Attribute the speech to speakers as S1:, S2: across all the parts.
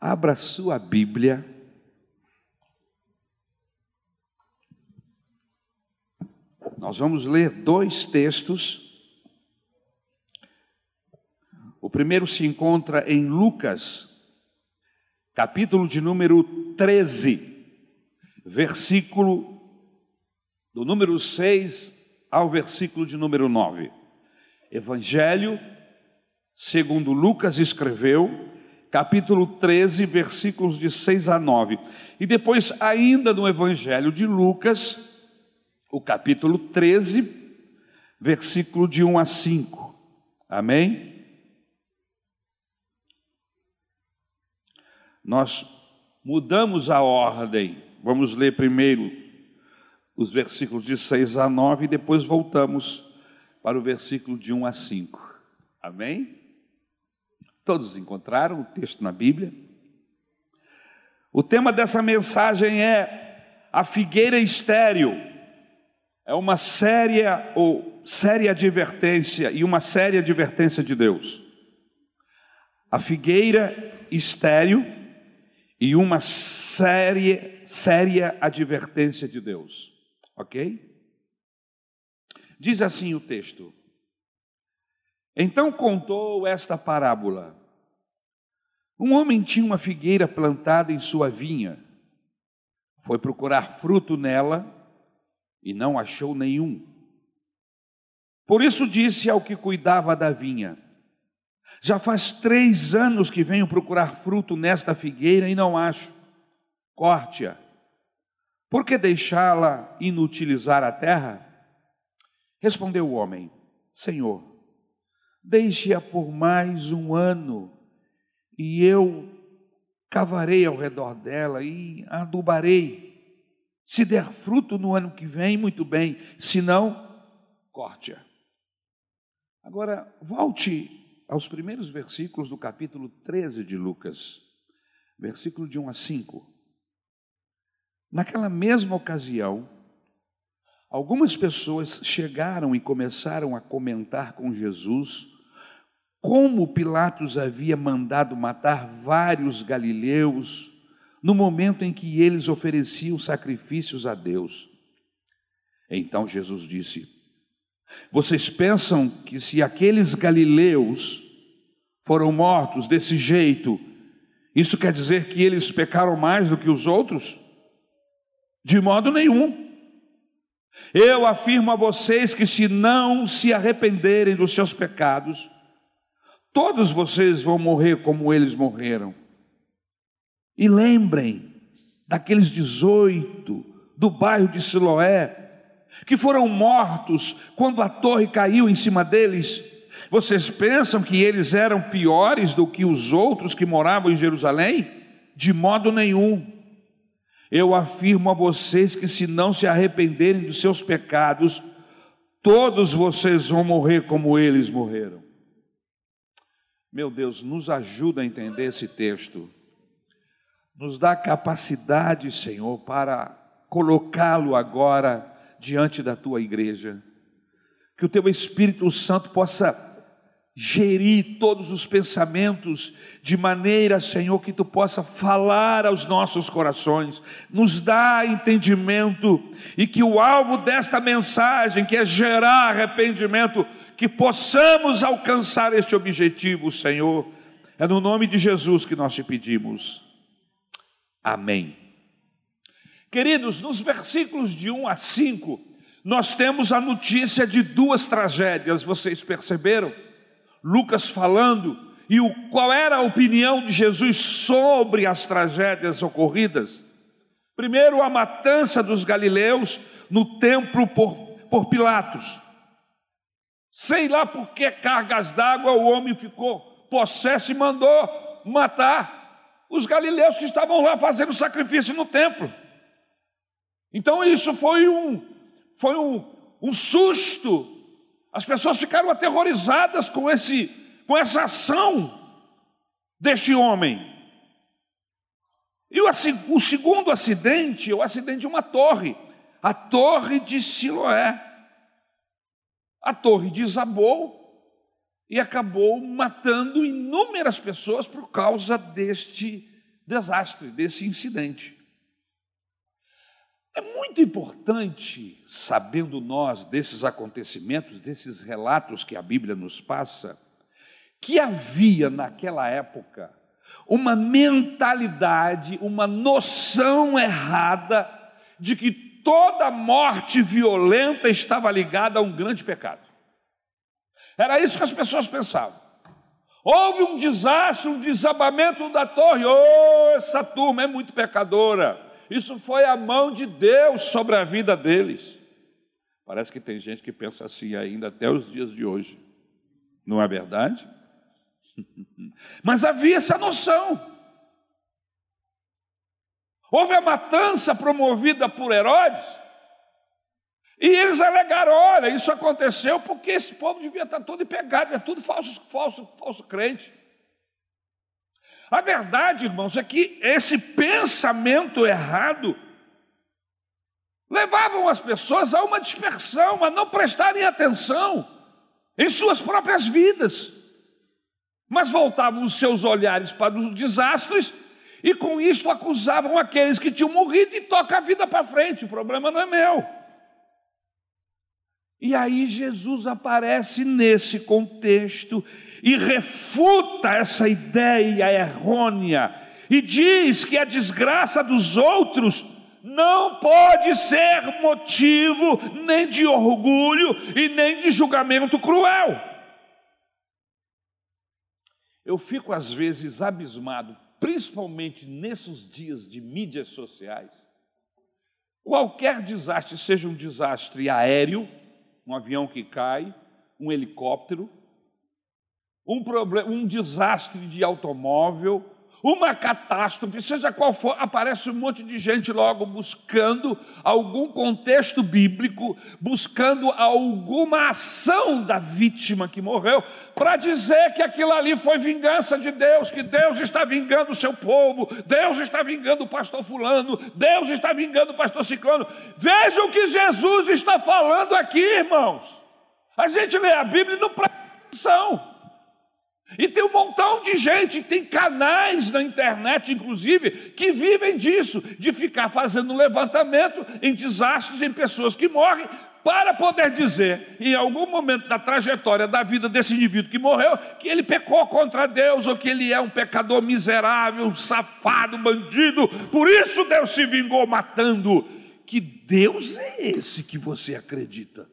S1: Abra sua Bíblia. Nós vamos ler dois textos. O primeiro se encontra em Lucas, capítulo de número 13, versículo do número 6 ao versículo de número 9. Evangelho, segundo Lucas escreveu, capítulo 13, versículos de 6 a 9. E depois, ainda no Evangelho de Lucas, o capítulo 13, versículo de 1 a 5. Amém? Nós mudamos a ordem. Vamos ler primeiro os versículos de 6 a 9 e depois voltamos para o versículo de 1 a 5. Amém? Todos encontraram o texto na Bíblia? O tema dessa mensagem é a figueira estéril. É uma séria ou séria advertência e uma séria advertência de Deus. A figueira estéril e uma séria, séria advertência de Deus. Ok? Diz assim o texto: então contou esta parábola. Um homem tinha uma figueira plantada em sua vinha. Foi procurar fruto nela e não achou nenhum. Por isso disse ao que cuidava da vinha: Já faz três anos que venho procurar fruto nesta figueira e não acho. Corte-a. Por que deixá-la inutilizar a terra? Respondeu o homem: Senhor, Deixe-a por mais um ano, e eu cavarei ao redor dela e adubarei. Se der fruto no ano que vem, muito bem, se não, corte-a. Agora, volte aos primeiros versículos do capítulo 13 de Lucas, versículo de 1 a 5. Naquela mesma ocasião, algumas pessoas chegaram e começaram a comentar com Jesus como Pilatos havia mandado matar vários galileus no momento em que eles ofereciam sacrifícios a Deus. Então Jesus disse: Vocês pensam que se aqueles galileus foram mortos desse jeito, isso quer dizer que eles pecaram mais do que os outros? De modo nenhum. Eu afirmo a vocês que se não se arrependerem dos seus pecados, Todos vocês vão morrer como eles morreram. E lembrem daqueles 18 do bairro de Siloé, que foram mortos quando a torre caiu em cima deles. Vocês pensam que eles eram piores do que os outros que moravam em Jerusalém? De modo nenhum. Eu afirmo a vocês que, se não se arrependerem dos seus pecados, todos vocês vão morrer como eles morreram. Meu Deus, nos ajuda a entender esse texto. Nos dá capacidade, Senhor, para colocá-lo agora diante da tua igreja. Que o teu Espírito Santo possa gerir todos os pensamentos de maneira, Senhor, que tu possa falar aos nossos corações, nos dá entendimento e que o alvo desta mensagem, que é gerar arrependimento, que possamos alcançar este objetivo, Senhor. É no nome de Jesus que nós te pedimos. Amém. Queridos, nos versículos de 1 a 5, nós temos a notícia de duas tragédias, vocês perceberam? Lucas falando, e o, qual era a opinião de Jesus sobre as tragédias ocorridas? Primeiro, a matança dos galileus no templo por, por Pilatos. Sei lá por que cargas d'água o homem ficou possesso e mandou matar os galileus que estavam lá fazendo sacrifício no templo. Então isso foi um, foi um, um susto. As pessoas ficaram aterrorizadas com, esse, com essa ação deste homem. E o, o segundo acidente é o acidente de uma torre, a torre de Siloé. A torre desabou e acabou matando inúmeras pessoas por causa deste desastre, desse incidente. É muito importante, sabendo nós desses acontecimentos, desses relatos que a Bíblia nos passa, que havia naquela época uma mentalidade, uma noção errada de que toda morte violenta estava ligada a um grande pecado. Era isso que as pessoas pensavam. Houve um desastre, um desabamento da torre. Oh, essa turma é muito pecadora. Isso foi a mão de Deus sobre a vida deles. Parece que tem gente que pensa assim ainda até os dias de hoje. Não é verdade? Mas havia essa noção. Houve a matança promovida por Herodes, e eles alegaram: olha, isso aconteceu porque esse povo devia estar todo pegado, é tudo falso, falso, falso crente. A verdade, irmãos, é que esse pensamento errado levavam as pessoas a uma dispersão, a não prestarem atenção em suas próprias vidas, mas voltavam os seus olhares para os desastres e com isto acusavam aqueles que tinham morrido e toca a vida para frente, o problema não é meu. E aí Jesus aparece nesse contexto e refuta essa ideia errônea e diz que a desgraça dos outros não pode ser motivo nem de orgulho e nem de julgamento cruel. Eu fico às vezes abismado, principalmente nesses dias de mídias sociais. Qualquer desastre, seja um desastre aéreo, um avião que cai, um helicóptero, um, problema, um desastre de automóvel, uma catástrofe, seja qual for, aparece um monte de gente logo buscando algum contexto bíblico, buscando alguma ação da vítima que morreu, para dizer que aquilo ali foi vingança de Deus, que Deus está vingando o seu povo, Deus está vingando o pastor Fulano, Deus está vingando o pastor Ciclano. Veja o que Jesus está falando aqui, irmãos. A gente lê a Bíblia e não presta atenção. E tem um montão de gente, tem canais na internet, inclusive, que vivem disso, de ficar fazendo levantamento em desastres, em pessoas que morrem, para poder dizer, em algum momento da trajetória da vida desse indivíduo que morreu, que ele pecou contra Deus, ou que ele é um pecador miserável, um safado, bandido, por isso Deus se vingou matando. Que Deus é esse que você acredita?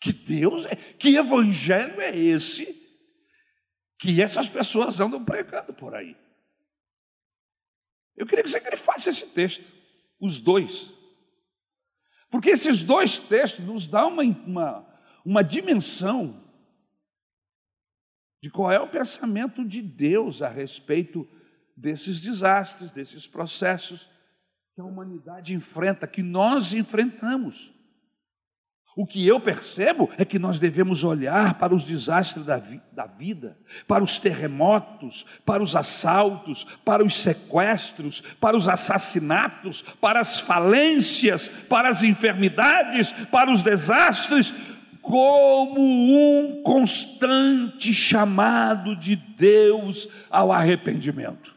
S1: Que Deus é, que evangelho é esse que essas pessoas andam pregando por aí? Eu queria que você faça esse texto, os dois. Porque esses dois textos nos dão uma, uma, uma dimensão de qual é o pensamento de Deus a respeito desses desastres, desses processos que a humanidade enfrenta, que nós enfrentamos. O que eu percebo é que nós devemos olhar para os desastres da, vi da, vida, para os terremotos, para os assaltos, para os sequestros, para os assassinatos, para as falências, para as enfermidades, para os desastres, como um constante chamado de Deus ao arrependimento.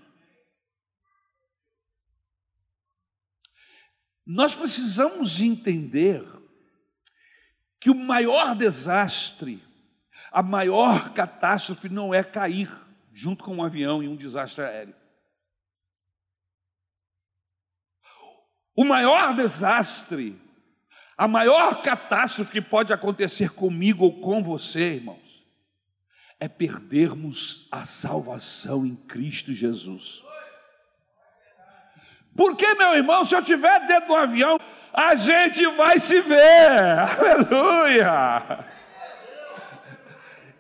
S1: Nós precisamos entender que o maior desastre, a maior catástrofe não é cair junto com um avião em um desastre aéreo. O maior desastre, a maior catástrofe que pode acontecer comigo ou com você, irmãos, é perdermos a salvação em Cristo Jesus. Porque, meu irmão, se eu estiver dentro do avião, a gente vai se ver. Aleluia!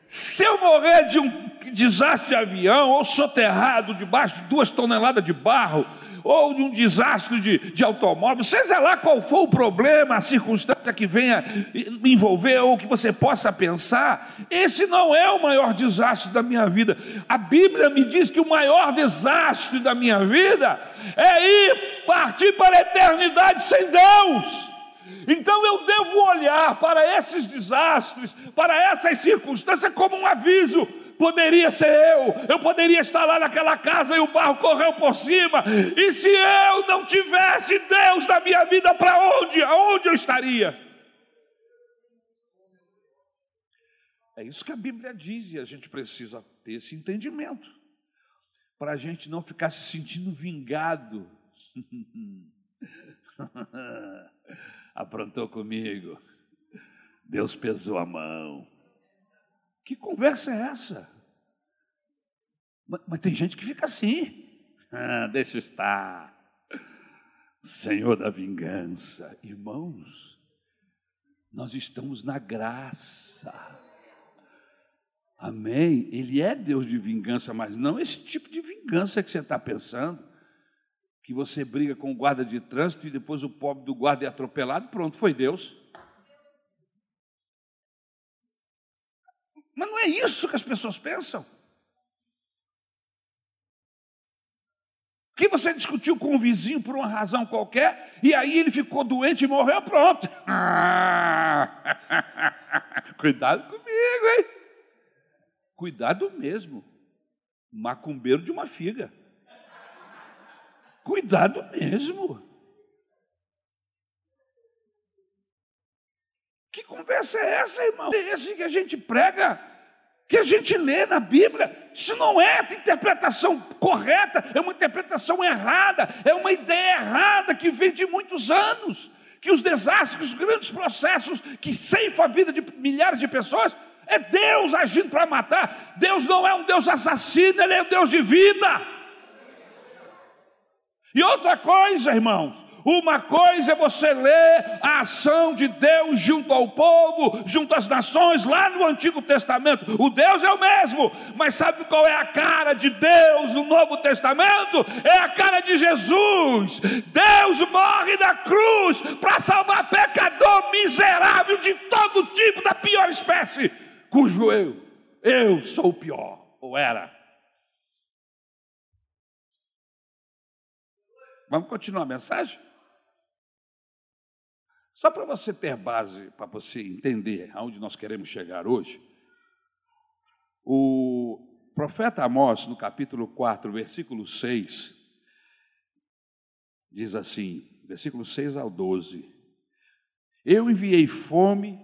S1: Se eu morrer de um desastre de avião, ou soterrado debaixo de duas toneladas de barro, ou de um desastre de, de automóvel, seja lá qual for o problema, a circunstância que venha envolver, ou que você possa pensar, esse não é o maior desastre da minha vida. A Bíblia me diz que o maior desastre da minha vida é ir partir para a eternidade sem Deus. Então eu devo olhar para esses desastres, para essas circunstâncias, como um aviso poderia ser eu, eu poderia estar lá naquela casa e o barro correu por cima, e se eu não tivesse Deus na minha vida, para onde? Aonde eu estaria? É isso que a Bíblia diz e a gente precisa ter esse entendimento, para a gente não ficar se sentindo vingado. Aprontou comigo, Deus pesou a mão. Que conversa é essa? Mas, mas tem gente que fica assim. Ah, deixa estar. Senhor da vingança. Irmãos, nós estamos na graça. Amém? Ele é Deus de vingança, mas não esse tipo de vingança que você está pensando. Que você briga com o guarda de trânsito e depois o pobre do guarda é atropelado, pronto, foi Deus. Mas não é isso que as pessoas pensam. Que você discutiu com o vizinho por uma razão qualquer, e aí ele ficou doente e morreu, pronto. Cuidado comigo, hein? Cuidado mesmo. Macumbeiro de uma figa. Cuidado mesmo. Que conversa é essa, irmão? É esse que a gente prega, que a gente lê na Bíblia. Isso não é a interpretação correta, é uma interpretação errada, é uma ideia errada que vem de muitos anos. Que os desastres, os grandes processos que ceifam a vida de milhares de pessoas, é Deus agindo para matar. Deus não é um Deus assassino, Ele é um Deus de vida. E outra coisa, irmãos, uma coisa é você ler a ação de Deus junto ao povo, junto às nações, lá no Antigo Testamento. O Deus é o mesmo, mas sabe qual é a cara de Deus no Novo Testamento? É a cara de Jesus. Deus morre na cruz para salvar pecador miserável de todo tipo, da pior espécie, cujo eu, eu sou o pior, ou era. Vamos continuar a mensagem? Só para você ter base, para você entender aonde nós queremos chegar hoje, o profeta Amós, no capítulo 4, versículo 6, diz assim, versículo 6 ao 12: Eu enviei fome,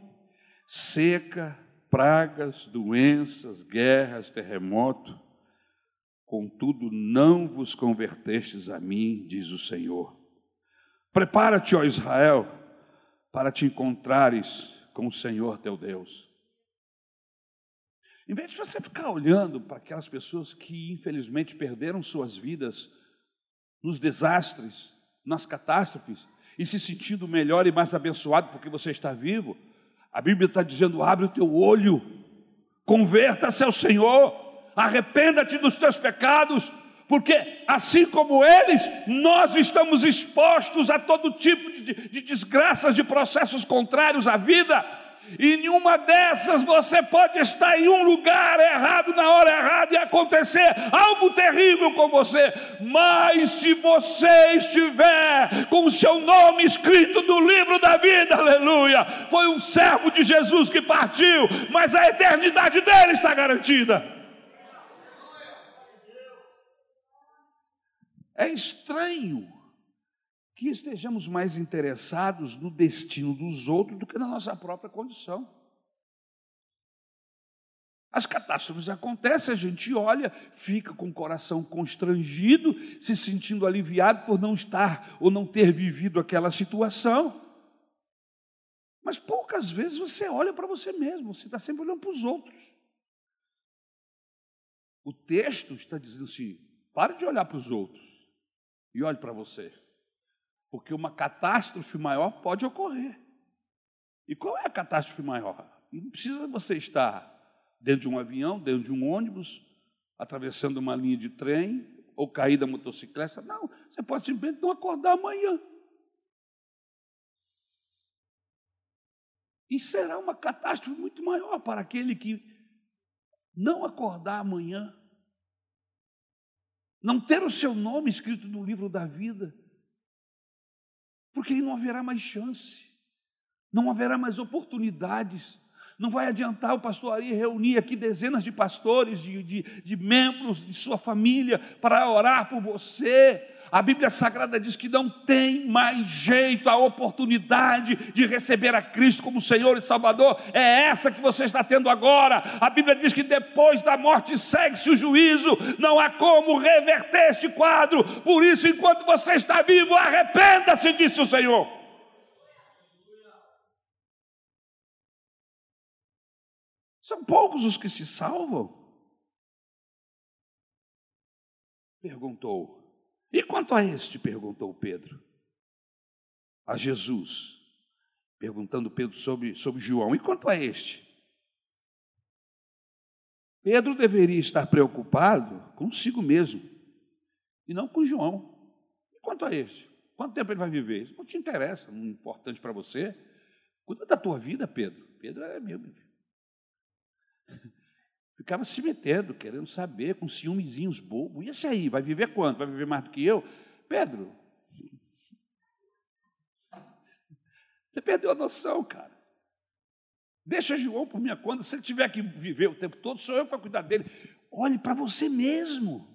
S1: seca, pragas, doenças, guerras, terremoto, contudo não vos convertestes a mim, diz o Senhor. Prepara-te, ó Israel, para te encontrares com o Senhor teu Deus. Em vez de você ficar olhando para aquelas pessoas que infelizmente perderam suas vidas nos desastres, nas catástrofes, e se sentindo melhor e mais abençoado porque você está vivo, a Bíblia está dizendo: abre o teu olho, converta-se ao Senhor, arrependa-te dos teus pecados, porque assim como eles, nós estamos expostos a todo tipo de, de, desgraças, de processos contrários à vida, e em uma dessas você pode estar em um lugar errado, na hora errada, e acontecer algo terrível com você, mas se você estiver com o seu nome escrito no livro da vida, aleluia, foi um servo de Jesus que partiu, mas a eternidade dele está garantida. É estranho que estejamos mais interessados no destino dos outros do que na nossa própria condição. As catástrofes acontecem, a gente olha, fica com o coração constrangido, se sentindo aliviado por não estar ou não ter vivido aquela situação. Mas poucas vezes você olha para você mesmo, você está sempre olhando para os outros. O texto está dizendo assim: pare de olhar para os outros e olhe para você, porque uma catástrofe maior pode ocorrer. E qual é a catástrofe maior? Não precisa você estar dentro de um avião, dentro de um ônibus, atravessando uma linha de trem ou cair da motocicleta. Não, você pode simplesmente não acordar amanhã. E será uma catástrofe muito maior para aquele que não acordar amanhã não ter o seu nome escrito no livro da vida, porque aí não haverá mais chance, não haverá mais oportunidades, Não vai adiantar o pastor reunir aqui dezenas de pastores, de, de, de membros de sua família para orar por você. A Bíblia Sagrada diz que não tem mais jeito, a oportunidade de receber a Cristo como Senhor e Salvador é essa que você está tendo agora. A Bíblia diz que depois da morte segue-se o juízo, não há como reverter este quadro. Por isso, enquanto você está vivo, arrependa-se, disse o Senhor. São poucos os que se salvam. Perguntou e quanto a este? perguntou Pedro. A Jesus, perguntando Pedro sobre, sobre João. E quanto a este? Pedro deveria estar preocupado consigo mesmo e não com João. E quanto a este? Quanto tempo ele vai viver? Isso não te interessa, não é importante para você. Cuida da tua vida, Pedro. Pedro é meu. Ficava se metendo, querendo saber, com ciúmezinhos bobos. E esse aí, vai viver quanto? Vai viver mais do que eu? Pedro, você perdeu a noção, cara. Deixa João por minha conta. Se ele tiver que viver o tempo todo, sou eu que vou cuidar dele. Olhe para você mesmo.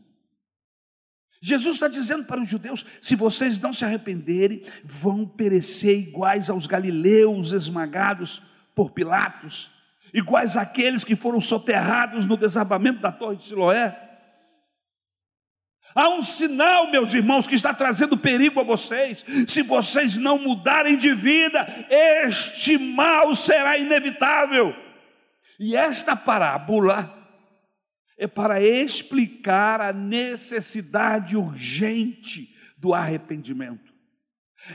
S1: Jesus está dizendo para os judeus: se vocês não se arrependerem, vão perecer iguais aos galileus esmagados por Pilatos iguais àqueles que foram soterrados no desabamento da torre de Siloé. Há um sinal, meus irmãos, que está trazendo perigo a vocês. Se vocês não mudarem de vida, este mal será inevitável. E esta parábola é para explicar a necessidade urgente do arrependimento.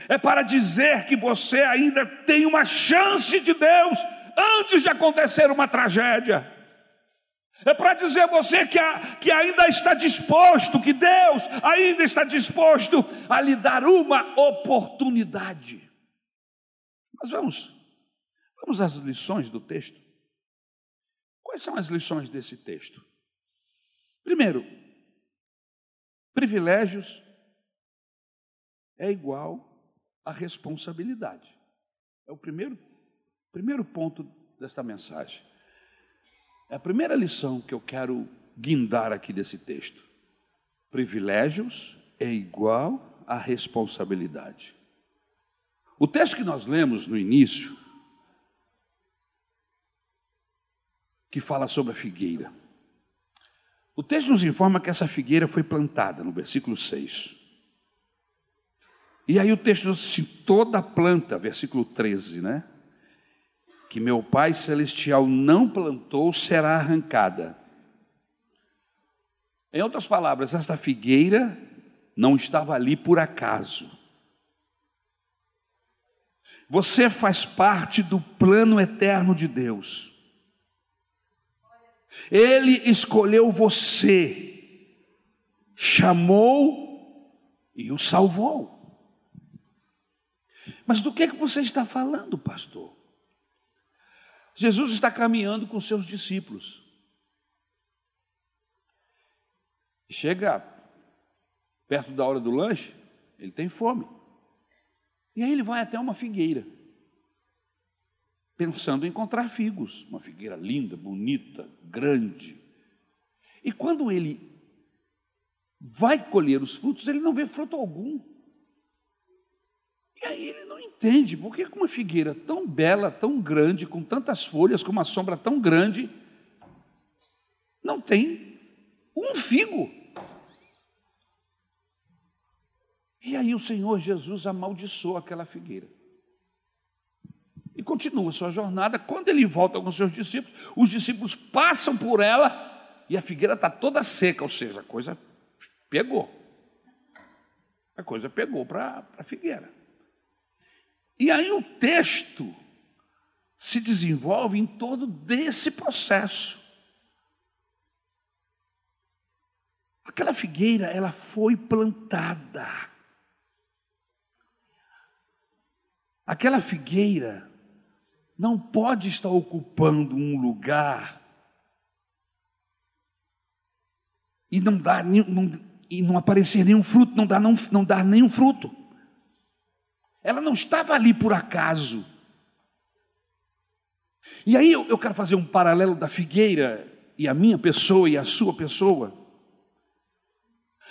S1: É para dizer que você ainda tem uma chance de Deus antes de acontecer uma tragédia. É para dizer a você que, a, que ainda está disposto, que Deus ainda está disposto a lhe dar uma oportunidade. Mas vamos, vamos às lições do texto. Quais são as lições desse texto? Primeiro, privilégios é igual a responsabilidade. É o primeiro Primeiro ponto desta mensagem. É a primeira lição que eu quero guindar aqui desse texto. Privilégios é igual a responsabilidade. O texto que nós lemos no início, que fala sobre a figueira. O texto nos informa que essa figueira foi plantada, no versículo 6. E aí o texto diz assim, toda planta, versículo 13, né? Que meu Pai Celestial não plantou será arrancada. Em outras palavras, esta figueira não estava ali por acaso. Você faz parte do plano eterno de Deus. Ele escolheu você, chamou e o salvou. Mas do que, é que você está falando, pastor? Jesus está caminhando com seus discípulos. Chega perto da hora do lanche, ele tem fome. E aí ele vai até uma figueira, pensando em encontrar figos, uma figueira linda, bonita, grande. E quando ele vai colher os frutos, ele não vê fruto algum. E aí ele não entende por que uma figueira tão bela, tão grande, com tantas folhas, com uma sombra tão grande, não tem um figo. E aí o Senhor Jesus amaldiçoa aquela figueira. E continua sua jornada. Quando ele volta com os seus discípulos, os discípulos passam por ela e a figueira está toda seca, ou seja, a coisa pegou. A coisa pegou para a figueira. E aí o texto se desenvolve em todo desse processo. Aquela figueira, ela foi plantada. Aquela figueira não pode estar ocupando um lugar e não dar não, e não aparecer nenhum fruto, não dar, não, não dar nenhum fruto. Ela não estava ali por acaso. E aí eu, quero fazer um paralelo da figueira e a minha pessoa e a sua pessoa.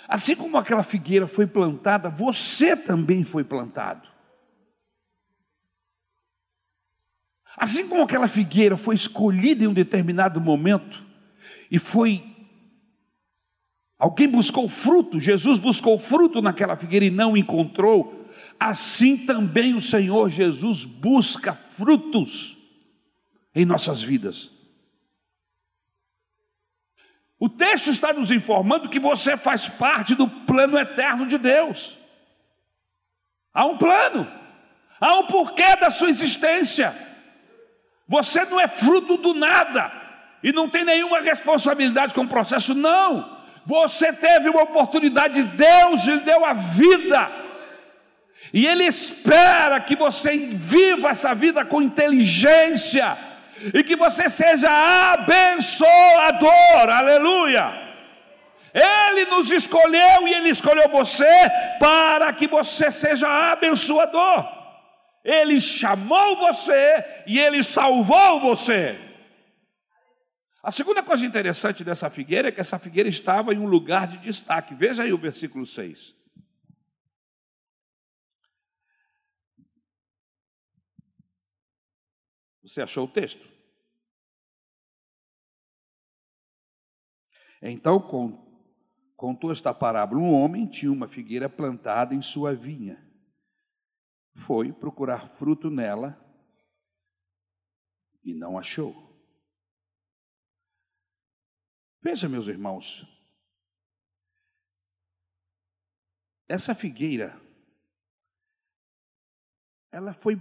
S1: Assim como aquela figueira foi plantada, você também foi plantado. Assim como aquela figueira foi escolhida em um determinado momento e foi. Alguém buscou fruto, Jesus buscou fruto naquela figueira e não encontrou, assim também o Senhor Jesus busca frutos em nossas vidas. O texto está nos informando que você faz parte do plano eterno de Deus. Há um plano, há um porquê da sua existência. Você não é fruto do nada e não tem nenhuma responsabilidade com o processo, não. Você teve uma oportunidade, Deus lhe deu a vida. E Ele espera que você viva essa vida com inteligência e que você seja abençoador, aleluia. Ele nos escolheu e Ele escolheu você para que você seja abençoador. Ele chamou você e Ele salvou você. A segunda coisa interessante dessa figueira é que essa figueira estava em um lugar de destaque. Veja aí o versículo 6. Você achou o texto? Então contou esta parábola: um homem tinha uma figueira plantada em sua vinha. Foi procurar fruto nela e não achou. Veja, meus irmãos, essa figueira, ela foi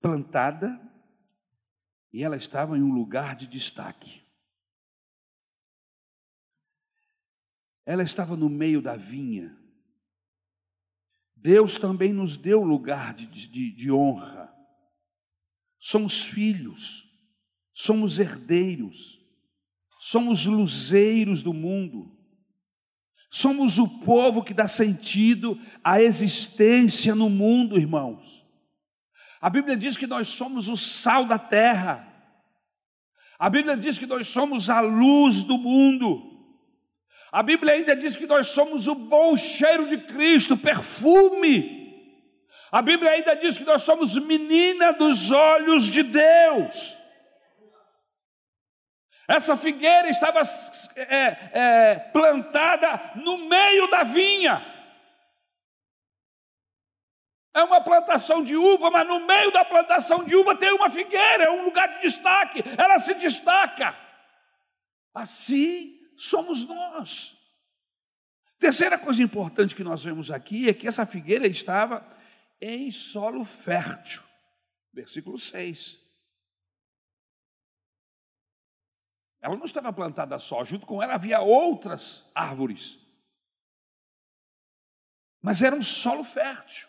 S1: plantada e ela estava em um lugar de destaque. Ela estava no meio da vinha. Deus também nos deu lugar de, de, de honra. Somos filhos, somos herdeiros, somos luzeiros do mundo, somos o povo que dá sentido à existência no mundo, irmãos. A Bíblia diz que nós somos o sal da terra. A Bíblia diz que nós somos a luz do mundo. A Bíblia ainda diz que nós somos o bom cheiro de Cristo, perfume. A Bíblia ainda diz que nós somos menina dos olhos de Deus. Essa figueira estava é, é, plantada no meio da vinha. É uma plantação de uva, mas no meio da plantação de uva tem uma figueira, é um lugar de destaque, ela se destaca. Assim somos nós. Terceira coisa importante que nós vemos aqui é que essa figueira estava em solo fértil. Versículo 6. Ela não estava plantada só, junto com ela havia outras árvores. Mas era um solo fértil.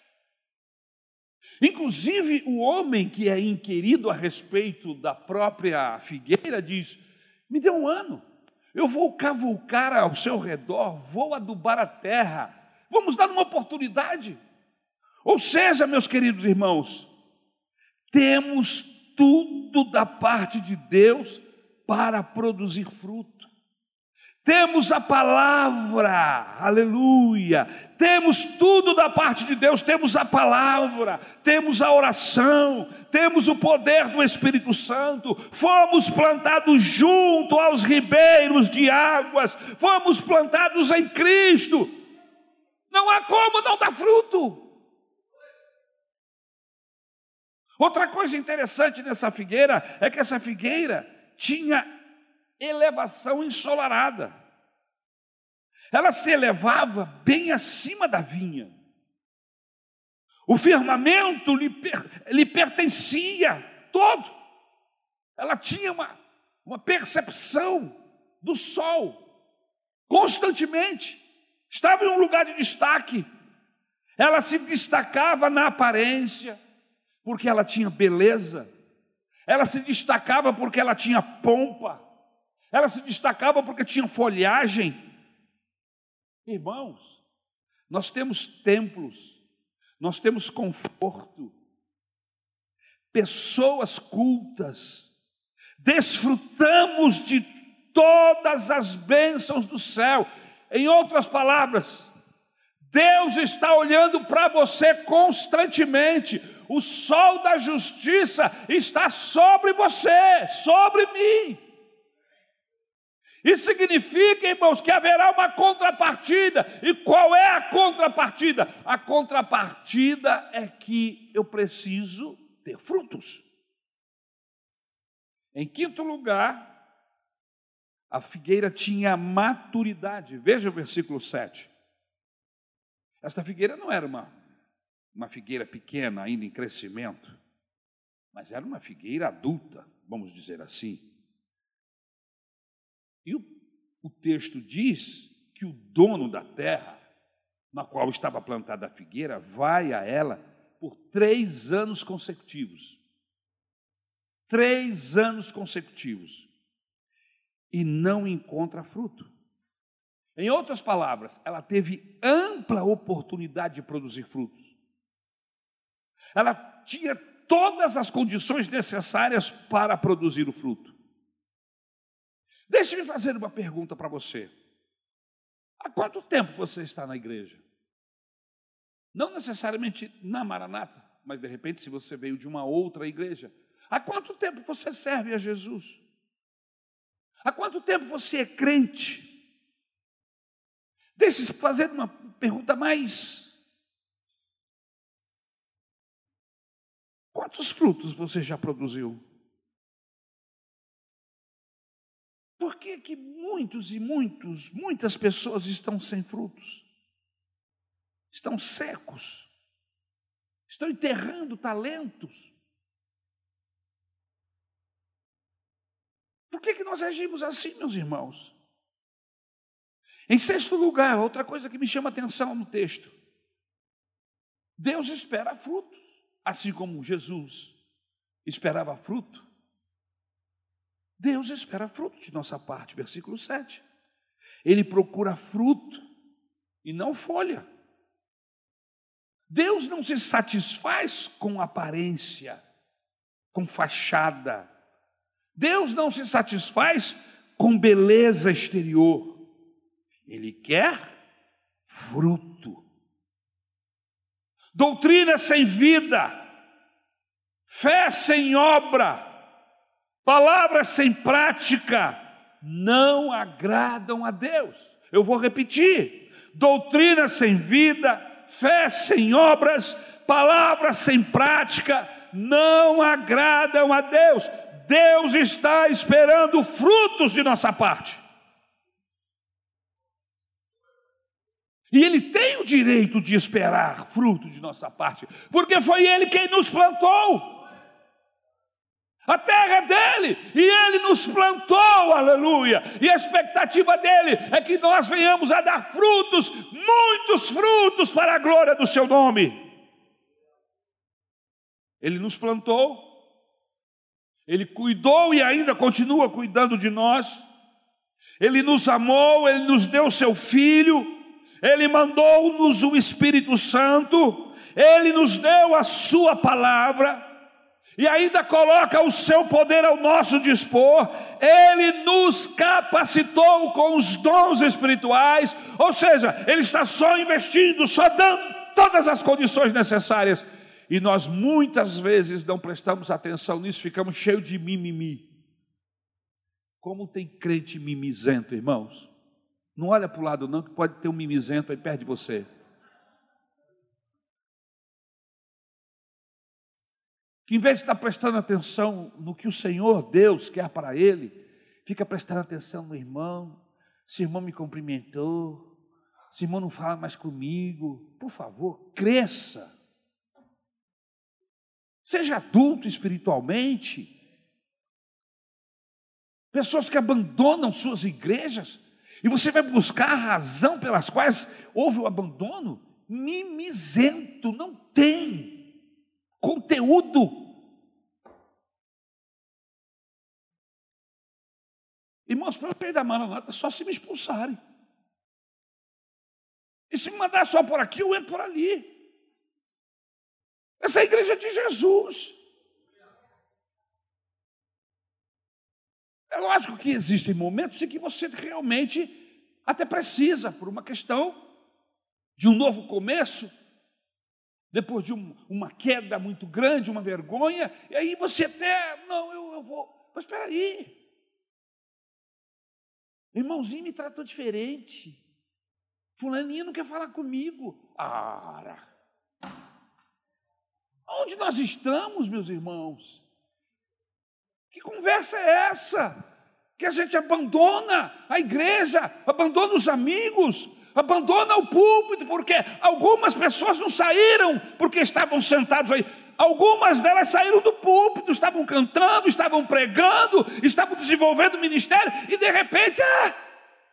S1: Inclusive, o homem que é inquirido a respeito da própria figueira diz: Me dê um ano, eu vou cavucar ao seu redor, vou adubar a terra, vamos dar uma oportunidade. Ou seja, meus queridos irmãos, temos tudo da parte de Deus para produzir fruto. Temos a palavra, aleluia. Temos tudo da parte de Deus, temos a palavra, temos a oração, temos o poder do Espírito Santo. Fomos plantados junto aos ribeiros de águas, fomos plantados em Cristo. Não há como não dar fruto. Outra coisa interessante nessa figueira é que essa figueira tinha elevação ensolarada ela se elevava bem acima da vinha. O firmamento lhe, lhe pertencia todo. Ela tinha uma, uma percepção do sol constantemente. Estava em um lugar de destaque. Ela se destacava na aparência, porque ela tinha beleza. Ela se destacava porque ela tinha pompa. Ela se destacava porque tinha folhagem. Irmãos, nós temos templos, nós temos conforto, pessoas cultas, desfrutamos de todas as bênçãos do céu. Em outras palavras, Deus está olhando para você constantemente. O sol da justiça está sobre você, sobre mim. Isso significa, irmãos, que haverá uma contrapartida. E qual é a contrapartida? A contrapartida é que eu preciso ter frutos. Em quinto lugar, a figueira tinha maturidade. Veja o versículo 7. Esta figueira não era uma, uma figueira pequena, ainda em crescimento, mas era uma figueira adulta, vamos dizer assim. E o, o texto diz que o dono da terra, na qual estava plantada a figueira, vai a ela por três anos consecutivos. Três anos consecutivos. E não encontra fruto. Em outras palavras, ela teve ampla oportunidade de produzir frutos. Ela tinha todas as condições necessárias para produzir o fruto. Deixe-me fazer uma pergunta para você. Há quanto tempo você está na igreja? Não necessariamente na Maranata, mas de repente, se você veio de uma outra igreja. Há quanto tempo você serve a Jesus? Há quanto tempo você é crente? Deixe-se fazer uma pergunta mais. Quantos frutos você já produziu? Por que, que muitos e muitos, muitas pessoas estão sem frutos? Estão secos, estão enterrando talentos. Por que, que nós agimos assim, meus irmãos? Em sexto lugar, outra coisa que me chama atenção no texto: Deus espera frutos, assim como Jesus esperava fruto. Deus espera fruto de nossa parte, versículo 7. Ele procura fruto e não folha. Deus não se satisfaz com aparência, com fachada. Deus não se satisfaz com beleza exterior. Ele quer fruto. Doutrina sem vida, fé sem obra, palavras sem prática não agradam a Deus. Eu vou repetir: doutrina sem vida, fé sem obras, palavras sem prática não agradam a Deus. Deus está esperando frutos de nossa parte. E Ele tem o direito de esperar fruto de nossa parte, porque foi Ele quem nos plantou. A terra é dele e ele nos plantou, aleluia. E a expectativa dele é que nós venhamos a dar frutos, muitos frutos para a glória do seu nome. Ele nos plantou, ele cuidou e ainda continua cuidando de nós. Ele nos amou, ele nos deu seu filho ele mandou-nos o Espírito Santo, Ele nos deu a Sua palavra, e ainda coloca o seu poder ao nosso dispor, Ele nos capacitou com os dons espirituais, ou seja, Ele está só investindo, só dando todas as condições necessárias, e nós muitas vezes não prestamos atenção nisso, ficamos cheios de mimimi. Como tem crente mimizento, irmãos? Não olha para o lado, não, que pode ter um mimizento aí perto de você. Que em vez de estar prestando atenção no que o Senhor Deus quer para ele, fica prestando atenção no irmão. Se o irmão me cumprimentou, se o irmão não fala mais comigo, por favor, cresça. Seja adulto espiritualmente. Pessoas que abandonam suas igrejas e você vai buscar a razão pelas quais houve o abandono? Mimizento, não tem conteúdo. Irmãos, para eu sair da Maranata é só se me expulsarem. E se me mandar só por aqui, eu entro por ali. Essa é a igreja de Jesus. É lógico que existem momentos em que você realmente até precisa, por uma questão de um novo começo, depois de um, uma queda muito grande, uma vergonha, e aí você até, não, eu, eu vou, mas espera aí, irmãozinho me tratou diferente, fulaninho não quer falar comigo, ah, onde nós estamos, meus irmãos? Que conversa é essa? Que a gente abandona a igreja, abandona os amigos, abandona o púlpito, porque algumas pessoas não saíram porque estavam sentados aí. Algumas delas saíram do púlpito, estavam cantando, estavam pregando, estavam desenvolvendo o ministério e de repente, ah,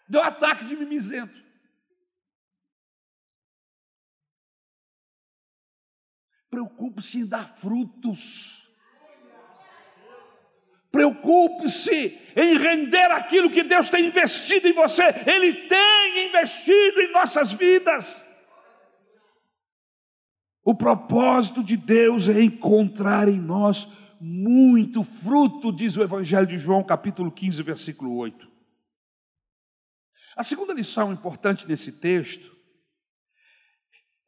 S1: deu ataque de mimizento. Preocupe-se em dar frutos. Preocupe-se em render aquilo que Deus tem investido em você. Ele tem investido em nossas vidas. O propósito de Deus é encontrar em nós muito fruto, diz o Evangelho de João, capítulo 15, versículo 8. A segunda lição importante nesse texto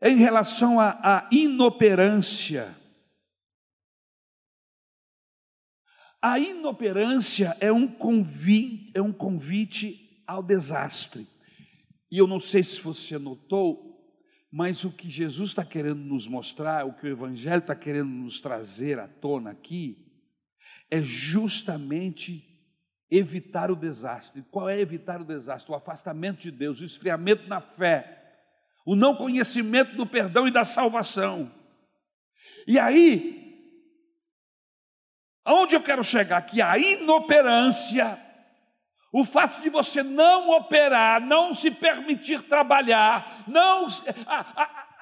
S1: é em relação à inoperância A inoperância é um convite, é um convite ao desastre. E eu não sei se você notou, mas o que Jesus está querendo nos mostrar, o que o Evangelho está querendo nos trazer à tona aqui, é justamente evitar o desastre. Qual é evitar o desastre? O afastamento de Deus, o esfriamento na fé, o não conhecimento do perdão e da salvação. E aí, Aonde eu quero chegar? Que a inoperância, o fato de você não operar, não se permitir trabalhar, não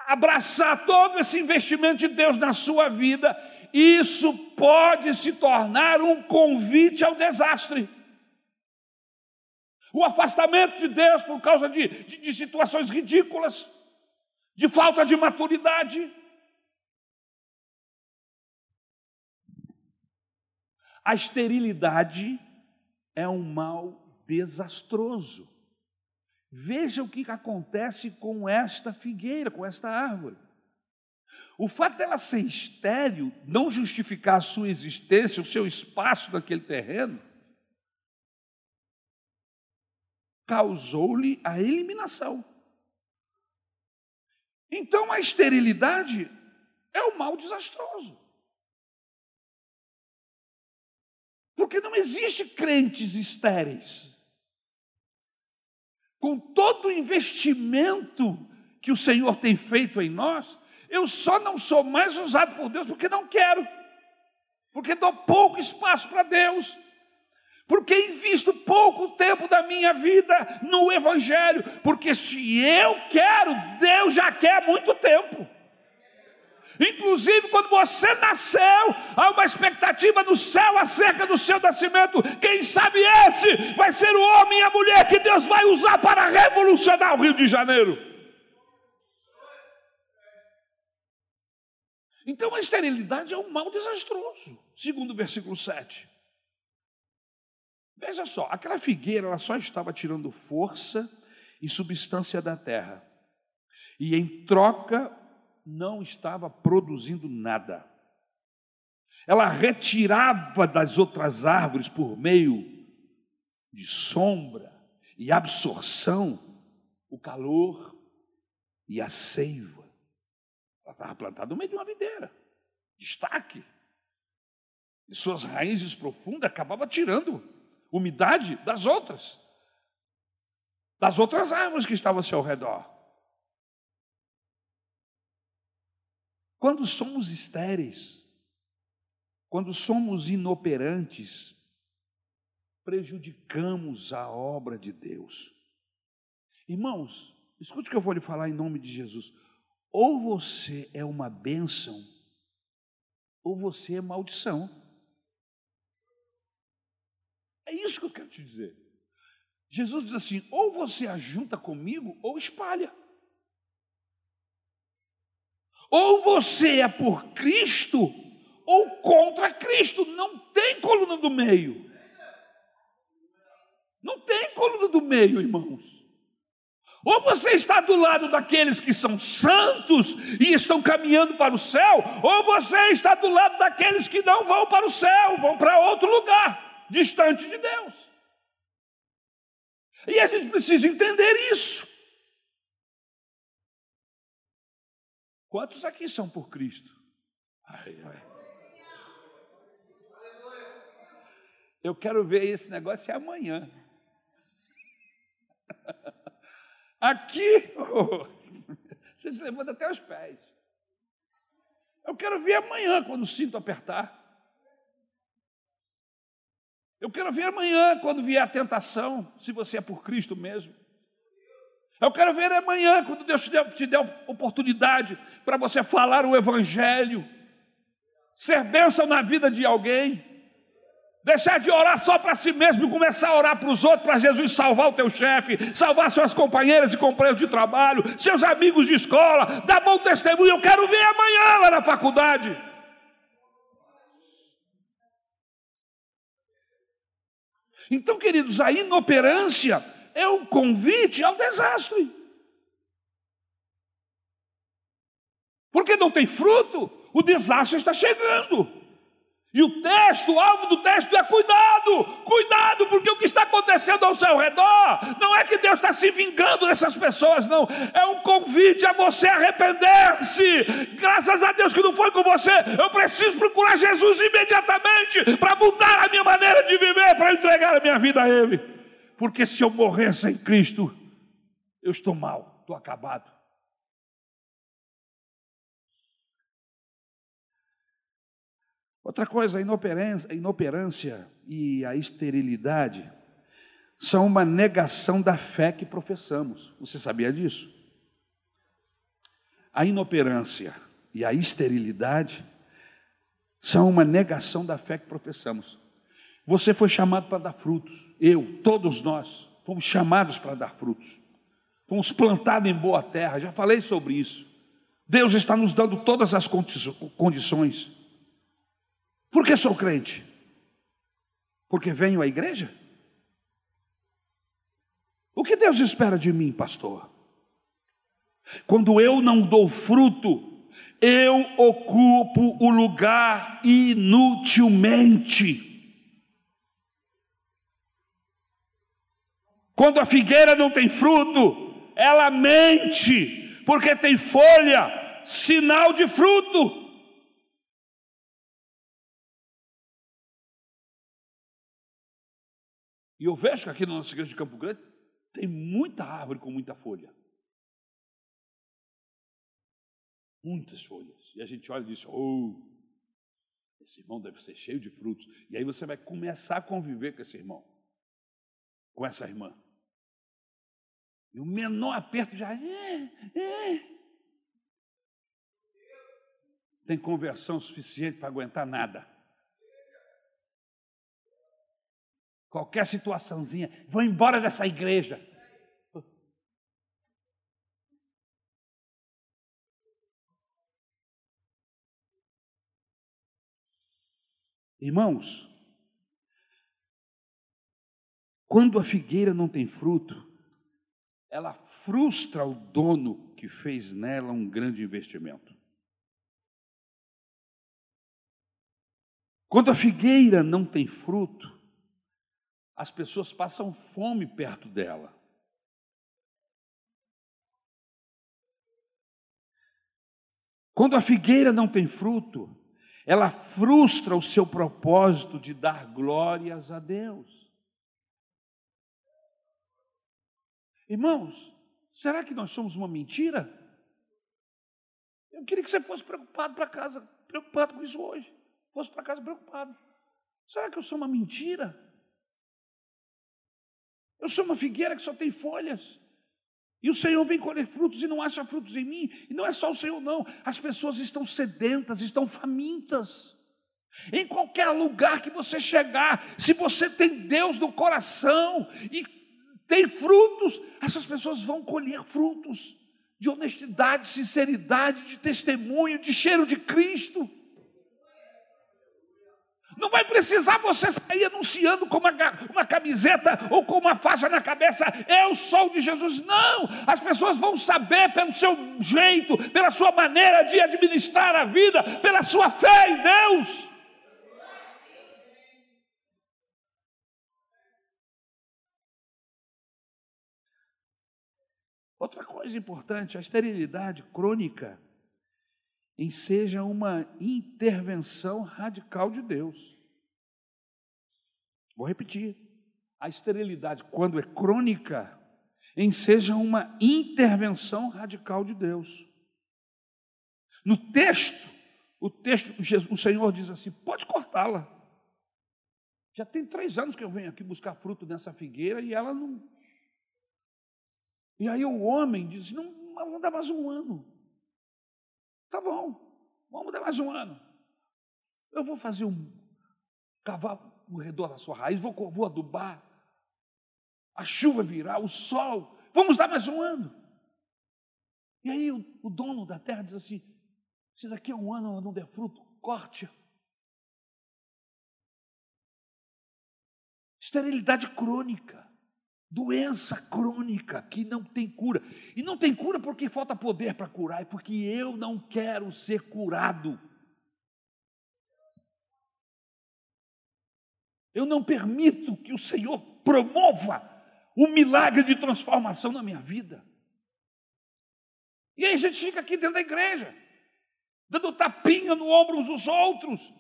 S1: abraçar todo esse investimento de Deus na sua vida, isso pode se tornar um convite ao desastre. O afastamento de Deus por causa de, de, de situações ridículas, de falta de maturidade. A esterilidade é um mal desastroso. Veja o que acontece com esta figueira, com esta árvore. O fato dela ser estéril não justificar a sua existência, o seu espaço naquele terreno, causou-lhe a eliminação. Então a esterilidade é um mal desastroso. Porque não existe crentes estéreis. Com todo o investimento que o Senhor tem feito em nós, eu só não sou mais usado por Deus porque não quero, porque dou pouco espaço para Deus, porque invisto pouco tempo da minha vida no Evangelho, porque se eu quero, Deus já quer muito tempo. Inclusive, quando você nasceu, há uma expectativa no céu acerca do seu nascimento. Quem sabe esse vai ser o homem e a mulher que Deus vai usar para revolucionar o Rio de Janeiro. Então, a esterilidade é um mal desastroso, segundo o versículo 7. Veja só, aquela figueira ela só estava tirando força e substância da terra. E em troca, não estava produzindo nada. Ela retirava das outras árvores por meio de sombra e absorção o calor e a seiva. Ela estava plantada no meio de uma videira, destaque. E suas raízes profundas acabavam tirando umidade das outras, das outras árvores que estavam ao seu redor. Quando somos estéreis, quando somos inoperantes, prejudicamos a obra de Deus. Irmãos, escute o que eu vou lhe falar em nome de Jesus. Ou você é uma bênção, ou você é maldição. É isso que eu quero te dizer. Jesus diz assim: ou você ajunta comigo, ou espalha. Ou você é por Cristo ou contra Cristo, não tem coluna do meio. Não tem coluna do meio, irmãos. Ou você está do lado daqueles que são santos e estão caminhando para o céu, ou você está do lado daqueles que não vão para o céu, vão para outro lugar, distante de Deus. E a gente precisa entender isso. Quantos aqui são por Cristo? Ai, ai. Eu quero ver esse negócio amanhã. Aqui, você te levanta até os pés. Eu quero ver amanhã, quando o cinto apertar. Eu quero ver amanhã, quando vier a tentação, se você é por Cristo mesmo. Eu quero ver amanhã, quando Deus te der, te der oportunidade para você falar o Evangelho, ser bênção na vida de alguém. Deixar de orar só para si mesmo e começar a orar para os outros, para Jesus salvar o teu chefe, salvar suas companheiras e companheiros de trabalho, seus amigos de escola, dar bom testemunho. Eu quero ver amanhã lá na faculdade. Então, queridos, a inoperância é um convite ao desastre. Porque não tem fruto, o desastre está chegando. E o texto, o alvo do texto é cuidado, cuidado, porque o que está acontecendo ao seu redor não é que Deus está se vingando dessas pessoas, não, é um convite a você arrepender-se. Graças a Deus que não foi com você, eu preciso procurar Jesus imediatamente para mudar a minha maneira de viver, para entregar a minha vida a Ele, porque se eu morrer sem Cristo, eu estou mal, estou acabado. Outra coisa, a inoperância, a inoperância e a esterilidade são uma negação da fé que professamos. Você sabia disso? A inoperância e a esterilidade são uma negação da fé que professamos. Você foi chamado para dar frutos. Eu, todos nós, fomos chamados para dar frutos. Fomos plantados em boa terra. Já falei sobre isso. Deus está nos dando todas as condições. Por que sou crente? Porque venho à igreja? O que Deus espera de mim, pastor? Quando eu não dou fruto, eu ocupo o lugar inutilmente. Quando a figueira não tem fruto, ela mente, porque tem folha, sinal de fruto. E eu vejo que aqui na nossa igreja de Campo Grande tem muita árvore com muita folha. Muitas folhas. E a gente olha e diz: Oh, esse irmão deve ser cheio de frutos. E aí você vai começar a conviver com esse irmão, com essa irmã. E o menor aperto já. É, é. Tem conversão suficiente para aguentar nada. qualquer situaçãozinha, vou embora dessa igreja. Irmãos, quando a figueira não tem fruto, ela frustra o dono que fez nela um grande investimento. Quando a figueira não tem fruto, as pessoas passam fome perto dela. Quando a figueira não tem fruto, ela frustra o seu propósito de dar glórias a Deus. Irmãos, será que nós somos uma mentira? Eu queria que você fosse preocupado para casa, preocupado com isso hoje. Fosse para casa preocupado. Será que eu sou uma mentira? Eu sou uma figueira que só tem folhas. E o Senhor vem colher frutos e não acha frutos em mim. E não é só o Senhor, não. As pessoas estão sedentas, estão famintas. Em qualquer lugar que você chegar, se você tem Deus no coração e tem frutos, essas pessoas vão colher frutos de honestidade, sinceridade, de testemunho, de cheiro de Cristo. Não vai precisar você sair anunciando com uma, uma camiseta ou com uma faixa na cabeça, eu sou de Jesus. Não! As pessoas vão saber pelo seu jeito, pela sua maneira de administrar a vida, pela sua fé em Deus. Outra coisa importante, a esterilidade crônica enseja uma intervenção radical de Deus. Vou repetir. A esterilidade, quando é crônica, enseja uma intervenção radical de Deus. No texto, o texto, o Senhor diz assim: pode cortá-la. Já tem três anos que eu venho aqui buscar fruto nessa figueira e ela não. E aí o homem diz: não, vamos dar mais um ano. Tá bom, vamos dar mais um ano. Eu vou fazer um cavalo no redor da sua raiz, vou, vou adubar. A chuva virá, o sol, vamos dar mais um ano. E aí o, o dono da terra diz assim: se daqui a um ano não der fruto, corte. Esterilidade crônica doença crônica que não tem cura. E não tem cura porque falta poder para curar, é porque eu não quero ser curado. Eu não permito que o Senhor promova o milagre de transformação na minha vida. E aí a gente fica aqui dentro da igreja, dando tapinha no ombro uns dos outros,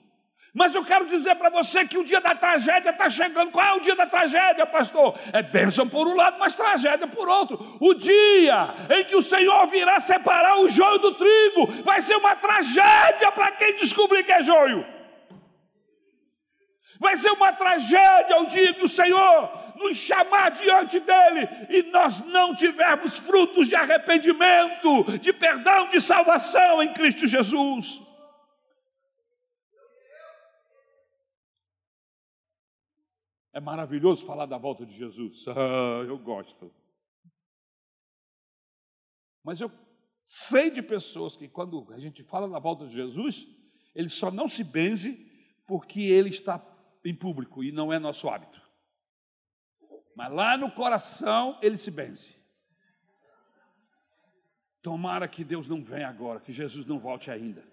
S1: mas eu quero dizer para você que o dia da tragédia está chegando. Qual é o dia da tragédia, pastor? É bênção por um lado, mas tragédia por outro. O dia em que o Senhor virá separar o joio do trigo vai ser uma tragédia para quem descobrir que é joio. Vai ser uma tragédia o dia que o Senhor nos chamar diante dele e nós não tivermos frutos de arrependimento, de perdão, de salvação em Cristo Jesus. É maravilhoso falar da volta de Jesus. Ah, eu gosto. Mas eu sei de pessoas que, quando a gente fala da volta de Jesus, ele só não se benze porque ele está em público e não é nosso hábito. Mas lá no coração ele se benze. Tomara que Deus não venha agora, que Jesus não volte ainda.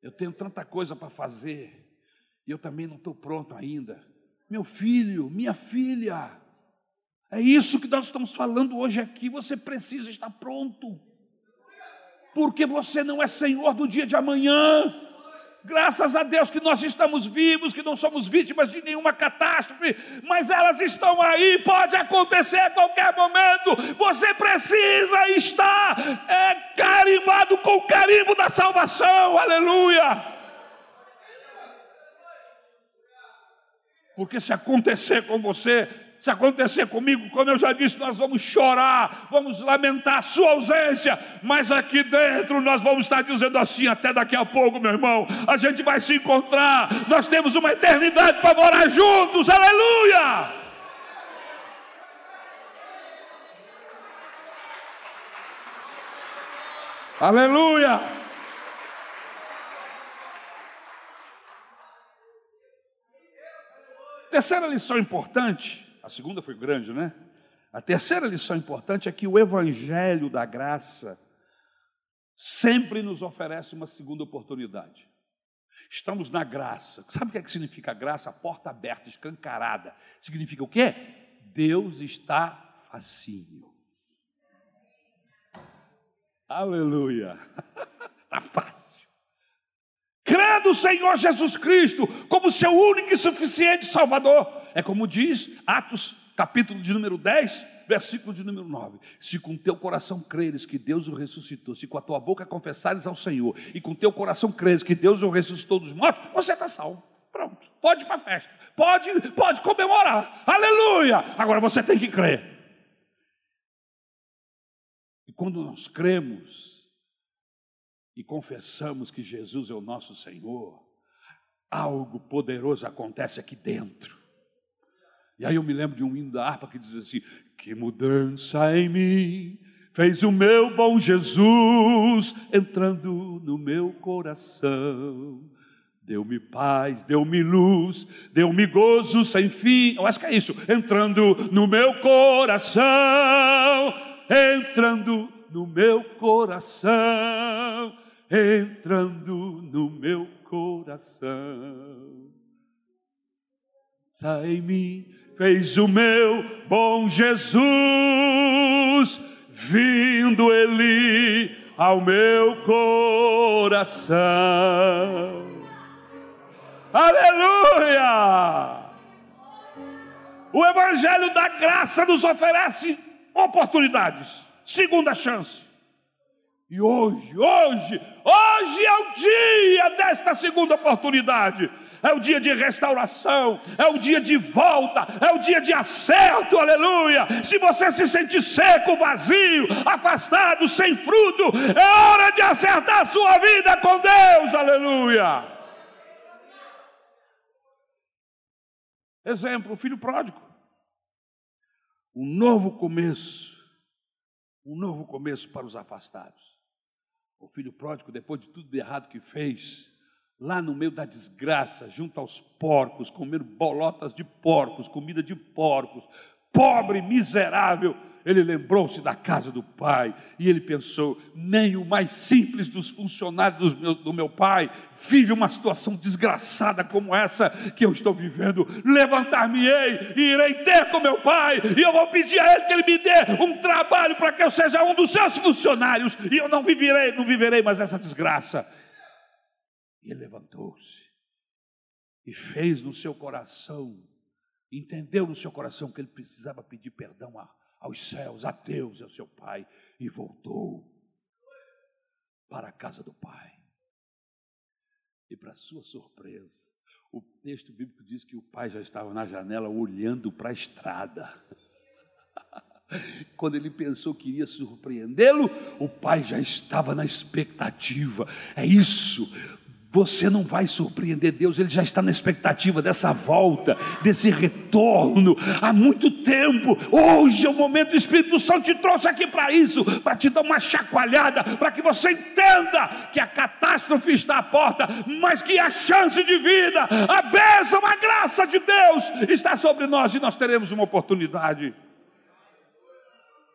S1: Eu tenho tanta coisa para fazer e eu também não estou pronto ainda. Meu filho, minha filha, é isso que nós estamos falando hoje aqui. Você precisa estar pronto, porque você não é senhor do dia de amanhã. Graças a Deus que nós estamos vivos, que não somos vítimas de nenhuma catástrofe, mas elas estão aí, pode acontecer a qualquer momento. Você precisa estar é, carimbado com o carimbo da salvação, aleluia. Porque se acontecer com você, se acontecer comigo, como eu já disse, nós vamos chorar, vamos lamentar a sua ausência, mas aqui dentro nós vamos estar dizendo assim até daqui a pouco, meu irmão. A gente vai se encontrar, nós temos uma eternidade para morar juntos, aleluia! Aleluia! Terceira lição importante, a segunda foi grande, né? A terceira lição importante é que o Evangelho da graça sempre nos oferece uma segunda oportunidade. Estamos na graça. Sabe o que, é que significa graça? porta aberta, escancarada. Significa o quê? Deus está facinho. Aleluia. Está fácil crê no Senhor Jesus Cristo como seu único e suficiente Salvador. É como diz Atos, capítulo de número 10, versículo de número 9. Se com teu coração creres que Deus o ressuscitou, se com a tua boca confessares ao Senhor, e com teu coração creres que Deus o ressuscitou dos mortos, você está salvo. Pronto. Pode ir para a festa. Pode, pode comemorar. Aleluia! Agora você tem que crer. E quando nós cremos, e confessamos que Jesus é o nosso Senhor, algo poderoso acontece aqui dentro. E aí eu me lembro de um hino da harpa que diz assim: Que mudança em mim fez o meu bom Jesus entrando no meu coração. Deu-me paz, deu-me luz, deu-me gozo sem fim. Eu acho que é isso. Entrando no meu coração, entrando no meu coração, entrando no meu coração. Sai em mim, fez o meu bom Jesus, vindo ele ao meu coração. Aleluia! O Evangelho da Graça nos oferece oportunidades, segunda chance. E hoje, hoje, hoje é o dia desta segunda oportunidade. É o dia de restauração, é o dia de volta, é o dia de acerto, aleluia. Se você se sente seco, vazio, afastado, sem fruto, é hora de acertar a sua vida com Deus, aleluia. Exemplo, o filho pródigo. Um novo começo. Um novo começo para os afastados. O filho pródigo, depois de tudo de errado que fez, lá no meio da desgraça, junto aos porcos, comendo bolotas de porcos, comida de porcos, pobre, miserável, ele lembrou-se da casa do pai e ele pensou: nem o mais simples dos funcionários do meu, do meu pai vive uma situação desgraçada como essa que eu estou vivendo. Levantar-me-ei e irei ter com meu pai, e eu vou pedir a ele que ele me dê um trabalho para que eu seja um dos seus funcionários, e eu não viverei, não viverei mais essa desgraça. E ele levantou-se e fez no seu coração, entendeu no seu coração que ele precisava pedir perdão a aos céus, a Deus ao seu pai, e voltou para a casa do pai. E para sua surpresa, o texto bíblico diz que o pai já estava na janela olhando para a estrada. Quando ele pensou que iria surpreendê-lo, o pai já estava na expectativa. É isso. Você não vai surpreender Deus, Ele já está na expectativa dessa volta, desse retorno. Há muito tempo, hoje é o momento, o Espírito Santo te trouxe aqui para isso, para te dar uma chacoalhada, para que você entenda que a catástrofe está à porta, mas que a chance de vida, a bênção, a graça de Deus está sobre nós e nós teremos uma oportunidade.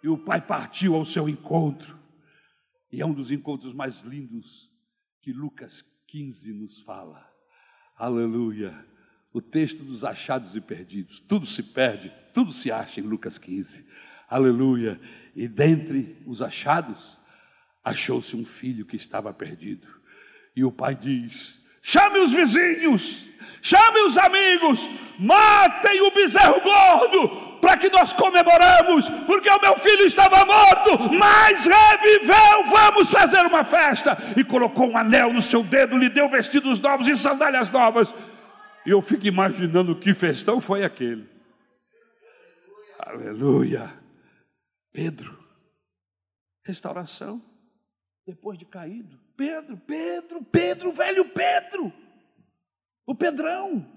S1: E o Pai partiu ao seu encontro, e é um dos encontros mais lindos que Lucas 15 nos fala. Aleluia. O texto dos achados e perdidos. Tudo se perde, tudo se acha em Lucas 15. Aleluia. E dentre os achados, achou-se um filho que estava perdido. E o pai diz: chame os vizinhos, chame os amigos, matem o bezerro gordo, para que nós comemoramos, porque o meu filho estava morto, mas reviveu. Vamos fazer uma festa. E colocou um anel no seu dedo, lhe deu vestidos novos e sandálias novas. E eu fico imaginando que festão foi aquele. Aleluia. Pedro, restauração, depois de caído. Pedro, Pedro, Pedro, velho Pedro, o Pedrão,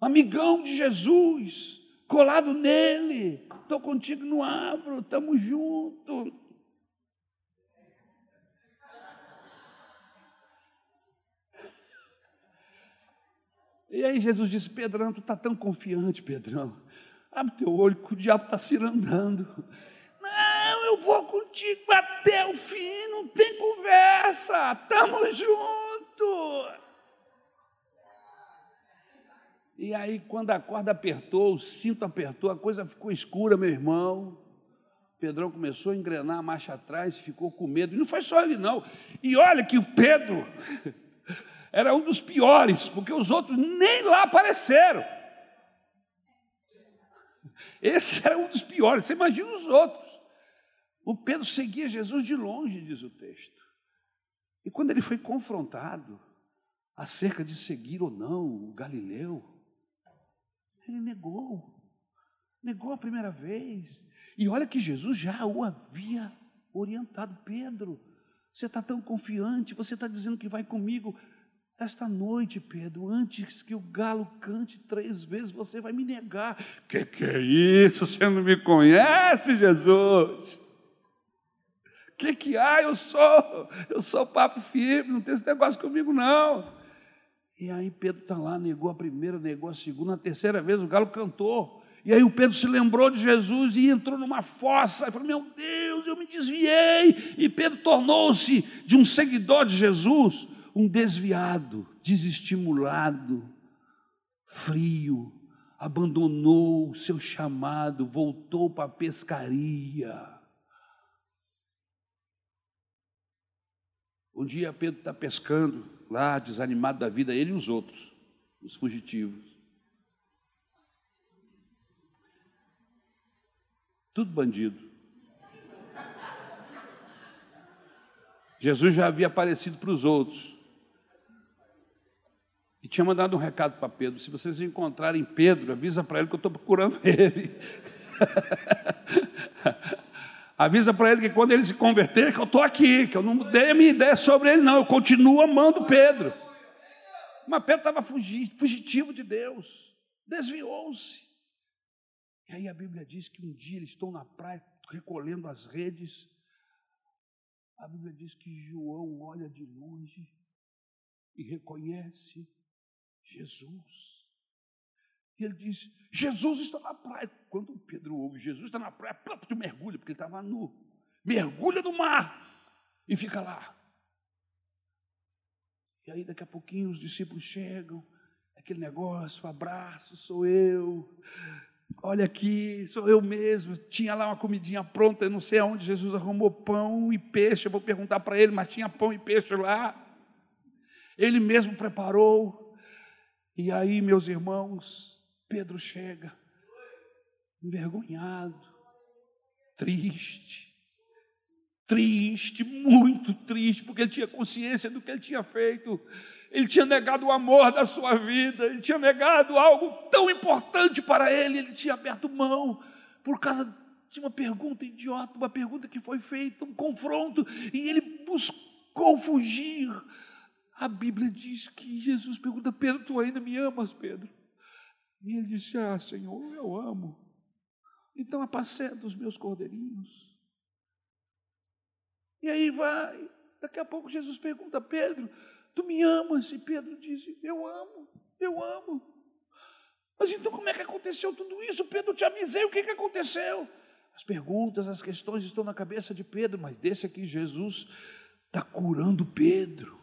S1: amigão de Jesus colado nele. Estou contigo no abro, estamos juntos. E aí Jesus disse, Pedrão, tu está tão confiante, Pedrão. Abre teu olho que o diabo está cirandando. Não, eu vou contigo até o fim, não tem conversa, estamos juntos. E aí, quando a corda apertou, o cinto apertou, a coisa ficou escura, meu irmão. Pedrão começou a engrenar a marcha atrás, ficou com medo. E não foi só ele, não. E olha que o Pedro era um dos piores, porque os outros nem lá apareceram. Esse era um dos piores. Você imagina os outros. O Pedro seguia Jesus de longe, diz o texto. E quando ele foi confrontado acerca de seguir ou não o Galileu, ele negou. Negou a primeira vez. E olha que Jesus já o havia orientado. Pedro, você está tão confiante, você está dizendo que vai comigo. Esta noite, Pedro, antes que o galo cante três vezes, você vai me negar. Que que é isso? Você não me conhece, Jesus? Que que há? Eu sou, eu sou papo firme, não tem esse negócio comigo não. E aí Pedro está lá, negou a primeira, negou a segunda, a terceira vez o galo cantou. E aí o Pedro se lembrou de Jesus e entrou numa fossa. E falou: Meu Deus, eu me desviei. E Pedro tornou-se de um seguidor de Jesus, um desviado, desestimulado, frio, abandonou o seu chamado, voltou para a pescaria. Um dia Pedro está pescando lá, desanimado da vida, ele e os outros, os fugitivos. Tudo bandido. Jesus já havia aparecido para os outros. E tinha mandado um recado para Pedro: se vocês encontrarem Pedro, avisa para ele que eu estou procurando ele. Avisa para ele que quando ele se converter, que eu estou aqui, que eu não mudei a minha ideia sobre ele, não, eu continuo amando Pedro. Mas Pedro estava fugitivo de Deus, desviou-se. E aí a Bíblia diz que um dia eles estão na praia recolhendo as redes. A Bíblia diz que João olha de longe e reconhece Jesus. E ele diz: Jesus está na praia. Quando Pedro ouve Jesus está na praia, tu mergulha, porque ele estava nu. Mergulha no mar e fica lá. E aí, daqui a pouquinho, os discípulos chegam, aquele negócio, abraço, sou eu. Olha aqui, sou eu mesmo. Tinha lá uma comidinha pronta, eu não sei aonde Jesus arrumou pão e peixe. Eu vou perguntar para ele, mas tinha pão e peixe lá. Ele mesmo preparou. E aí, meus irmãos, Pedro chega, envergonhado, triste, triste, muito triste, porque ele tinha consciência do que ele tinha feito. Ele tinha negado o amor da sua vida, ele tinha negado algo tão importante para ele, ele tinha aberto mão por causa de uma pergunta idiota, uma pergunta que foi feita, um confronto, e ele buscou fugir. A Bíblia diz que Jesus pergunta: Pedro, tu ainda me amas, Pedro? E ele disse: Ah, Senhor, eu amo. Então apacenta os meus cordeirinhos. E aí vai. Daqui a pouco Jesus pergunta: Pedro, tu me amas? E Pedro diz: Eu amo, eu amo. Mas então como é que aconteceu tudo isso? Pedro, te avisei, o que, que aconteceu? As perguntas, as questões estão na cabeça de Pedro, mas desse aqui Jesus está curando Pedro.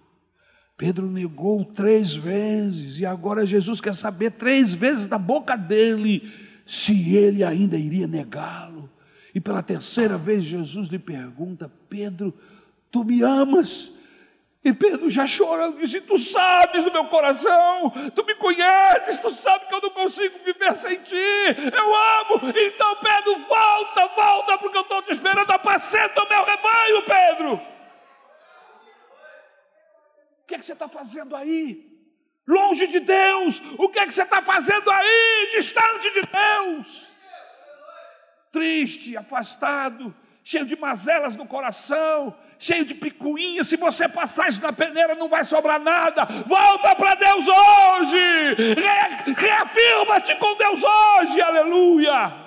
S1: Pedro negou três vezes e agora Jesus quer saber três vezes da boca dele se ele ainda iria negá-lo. E pela terceira vez Jesus lhe pergunta: Pedro, tu me amas? E Pedro já chorando disse: Tu sabes do meu coração, tu me conheces, tu sabes que eu não consigo viver sem ti, eu amo. Então, Pedro, volta, volta, porque eu estou te esperando, apacenta o meu rebanho, Pedro. Que é que você está fazendo aí? Longe de Deus, o que é que você está fazendo aí? Distante de Deus. Triste, afastado, cheio de mazelas no coração, cheio de picuinhas. Se você passar isso na peneira, não vai sobrar nada. Volta para Deus hoje. Reafirma-te com Deus hoje. Aleluia.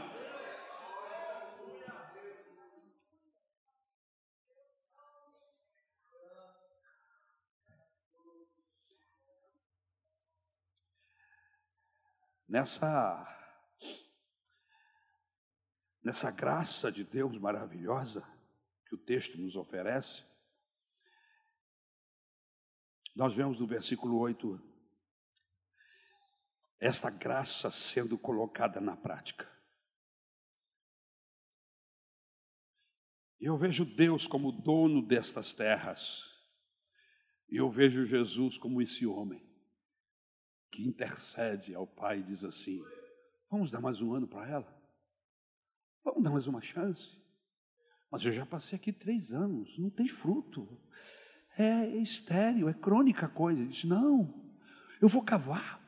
S1: Nessa nessa graça de Deus maravilhosa que o texto nos oferece, nós vemos no versículo 8 esta graça sendo colocada na prática. Eu vejo Deus como dono destas terras, e eu vejo Jesus como esse homem que intercede ao Pai e diz assim: vamos dar mais um ano para ela? Vamos dar mais uma chance? Mas eu já passei aqui três anos, não tem fruto. É estéreo, é crônica a coisa. Ele diz: não, eu vou cavar.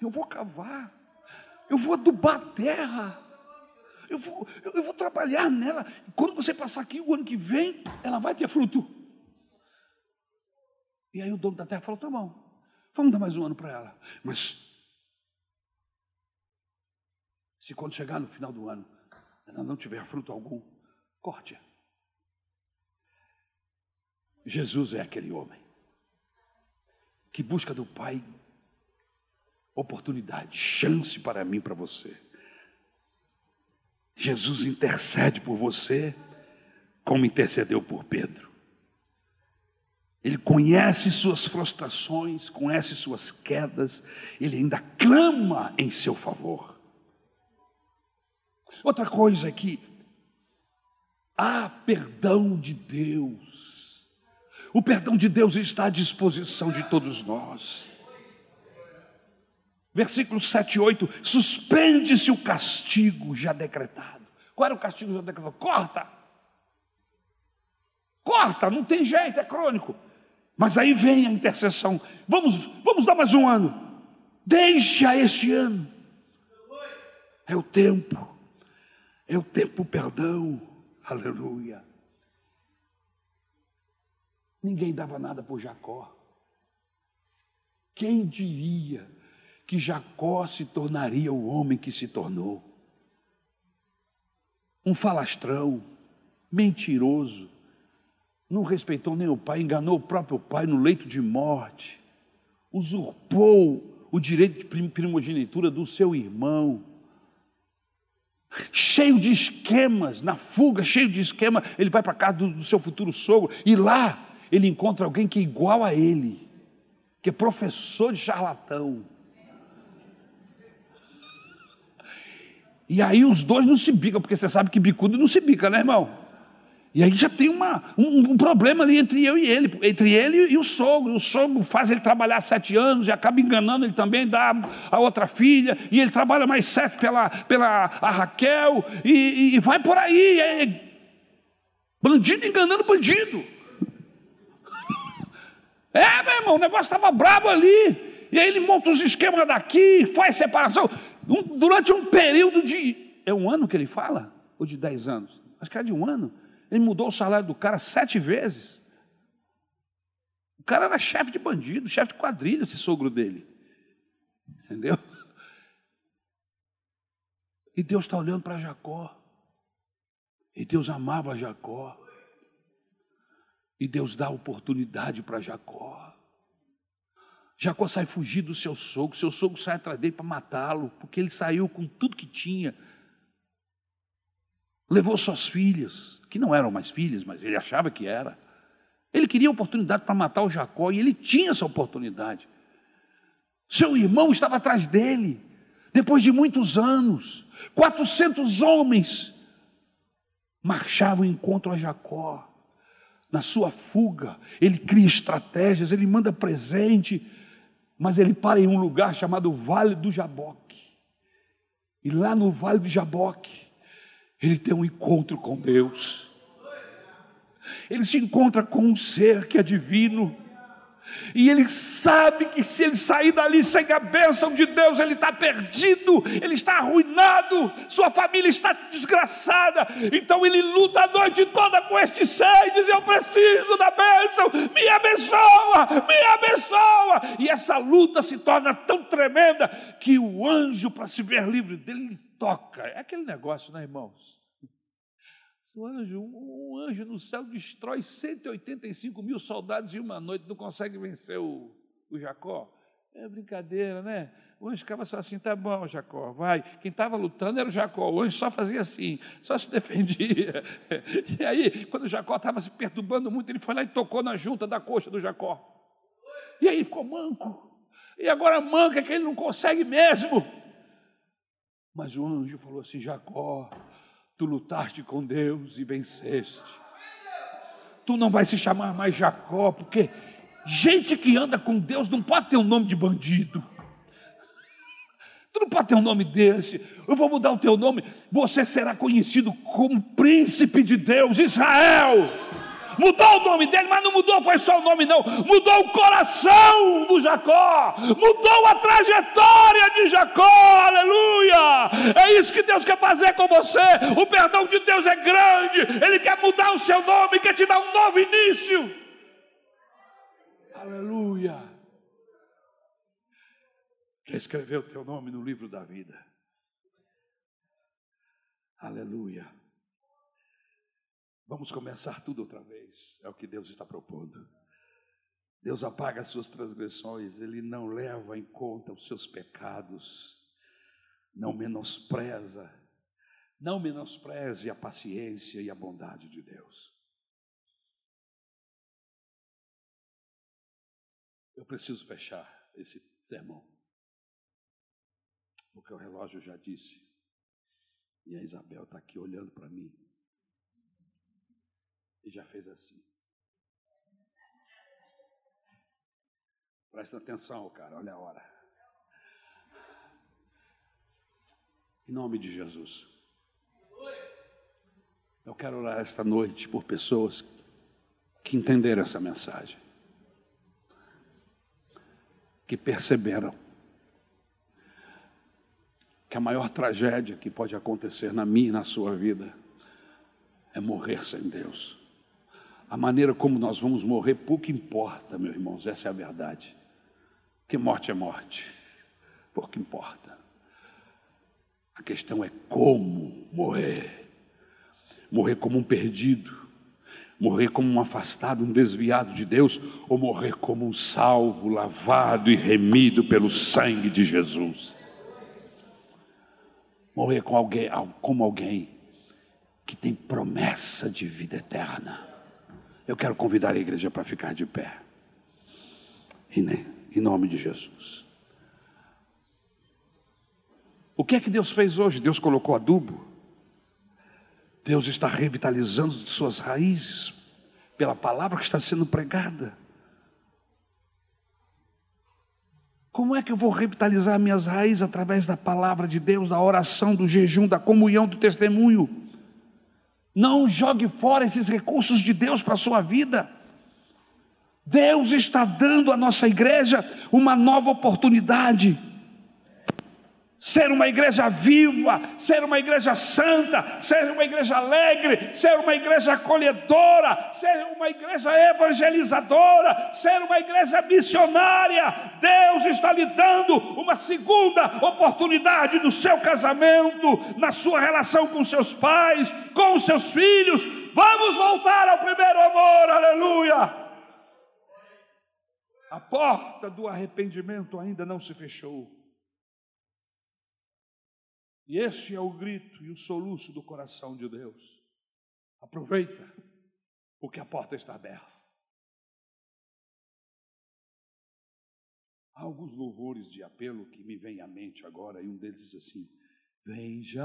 S1: Eu vou cavar. Eu vou adubar a terra. Eu vou, eu vou trabalhar nela. Quando você passar aqui o ano que vem, ela vai ter fruto. E aí o dono da terra falou: tá bom, Vamos dar mais um ano para ela. Mas, se quando chegar no final do ano, ela não tiver fruto algum, corte. Jesus é aquele homem. que busca do Pai oportunidade, chance para mim, para você. Jesus intercede por você, como intercedeu por Pedro. Ele conhece suas frustrações, conhece suas quedas, ele ainda clama em seu favor. Outra coisa é que há perdão de Deus. O perdão de Deus está à disposição de todos nós. Versículo 7 e 8: suspende-se o castigo já decretado. Qual era o castigo já decretado? Corta! Corta, não tem jeito, é crônico. Mas aí vem a intercessão. Vamos, vamos dar mais um ano. Deixa este ano. É o tempo. É o tempo perdão. Aleluia. Ninguém dava nada por Jacó. Quem diria que Jacó se tornaria o homem que se tornou. Um falastrão, mentiroso, não respeitou nem o pai, enganou o próprio pai no leito de morte, usurpou o direito de primogenitura do seu irmão, cheio de esquemas, na fuga, cheio de esquema, ele vai para casa do, do seu futuro sogro e lá ele encontra alguém que é igual a ele, que é professor de charlatão. E aí os dois não se bicam, porque você sabe que bicudo não se bica, né, irmão? E aí já tem uma, um, um, problema ali entre eu e ele, entre ele e o sogro. O sogro faz ele trabalhar sete anos e acaba enganando ele também, dá a outra filha, e ele trabalha mais sete pela, pela a Raquel, e, e, e vai por aí. É bandido enganando bandido. É, meu irmão, o negócio estava brabo ali. E aí ele monta os esquemas daqui, faz separação. Um, durante um período de. É um ano que ele fala? Ou de dez anos? Acho que é de um ano. Ele mudou o salário do cara sete vezes. O cara era chefe de bandido, chefe de quadrilha, esse sogro dele. Entendeu? E Deus está olhando para Jacó. E Deus amava Jacó. E Deus dá oportunidade para Jacó. Jacó sai fugir do seu sogro, seu sogro sai atrás dele para matá-lo, porque ele saiu com tudo que tinha. Levou suas filhas, que não eram mais filhas, mas ele achava que era. Ele queria oportunidade para matar o Jacó e ele tinha essa oportunidade. Seu irmão estava atrás dele, depois de muitos anos, 400 homens marchavam em encontro a Jacó. Na sua fuga, ele cria estratégias, ele manda presente, mas ele para em um lugar chamado Vale do Jaboque. E lá no Vale do Jaboque, ele tem um encontro com Deus. Ele se encontra com um ser que é divino e ele sabe que se ele sair dali sem a bênção de Deus, ele está perdido, ele está arruinado, sua família está desgraçada. Então ele luta a noite toda com este ser e diz: Eu preciso da bênção, me abençoa, me abençoa. E essa luta se torna tão tremenda que o anjo, para se ver livre dele, toca. É aquele negócio, né, irmãos? Um anjo, um anjo no céu destrói 185 mil soldados em uma noite, não consegue vencer o, o Jacó. É brincadeira, né? O anjo ficava só assim, tá bom, Jacó, vai. Quem estava lutando era o Jacó, o anjo só fazia assim, só se defendia. E aí, quando o Jacó estava se perturbando muito, ele foi lá e tocou na junta da coxa do Jacó. E aí ficou manco. E agora manca que ele não consegue mesmo. Mas o anjo falou assim: Jacó, Tu lutaste com Deus e venceste. Tu não vai se chamar mais Jacó, porque gente que anda com Deus não pode ter um nome de bandido. Tu não pode ter um nome desse. Eu vou mudar o teu nome. Você será conhecido como príncipe de Deus, Israel. Mudou o nome dele, mas não mudou, foi só o nome, não. Mudou o coração do Jacó, mudou a trajetória de Jacó, aleluia. É isso que Deus quer fazer com você. O perdão de Deus é grande, Ele quer mudar o seu nome, quer te dar um novo início. Aleluia. Quer escrever o teu nome no livro da vida. Aleluia. Vamos começar tudo outra vez. É o que Deus está propondo. Deus apaga as suas transgressões, Ele não leva em conta os seus pecados, não menospreza, não menospreze a paciência e a bondade de Deus. Eu preciso fechar esse sermão, porque o relógio já disse, e a Isabel está aqui olhando para mim, e já fez assim. Presta atenção, cara, olha a hora. Em nome de Jesus. Eu quero orar esta noite por pessoas que entenderam essa mensagem, que perceberam que a maior tragédia que pode acontecer na minha e na sua vida é morrer sem Deus. A maneira como nós vamos morrer pouco importa, meus irmãos, essa é a verdade. Que morte é morte, pouco importa. A questão é como morrer. Morrer como um perdido, morrer como um afastado, um desviado de Deus, ou morrer como um salvo, lavado e remido pelo sangue de Jesus. Morrer com alguém, como alguém que tem promessa de vida eterna. Eu quero convidar a igreja para ficar de pé. Em nome de Jesus. O que é que Deus fez hoje? Deus colocou adubo. Deus está revitalizando suas raízes pela palavra que está sendo pregada. Como é que eu vou revitalizar minhas raízes através da palavra de Deus, da oração, do jejum, da comunhão, do testemunho? Não jogue fora esses recursos de Deus para a sua vida. Deus está dando à nossa igreja uma nova oportunidade. Ser uma igreja viva, ser uma igreja santa, ser uma igreja alegre, ser uma igreja acolhedora, ser uma igreja evangelizadora, ser uma igreja missionária. Deus está lhe dando uma segunda oportunidade no seu casamento, na sua relação com seus pais, com seus filhos. Vamos voltar ao primeiro amor, aleluia. A porta do arrependimento ainda não se fechou. E esse é o grito e o soluço do coração de Deus. Aproveita, porque a porta está aberta. Há alguns louvores de apelo que me vêm à mente agora, e um deles diz assim: Vem já,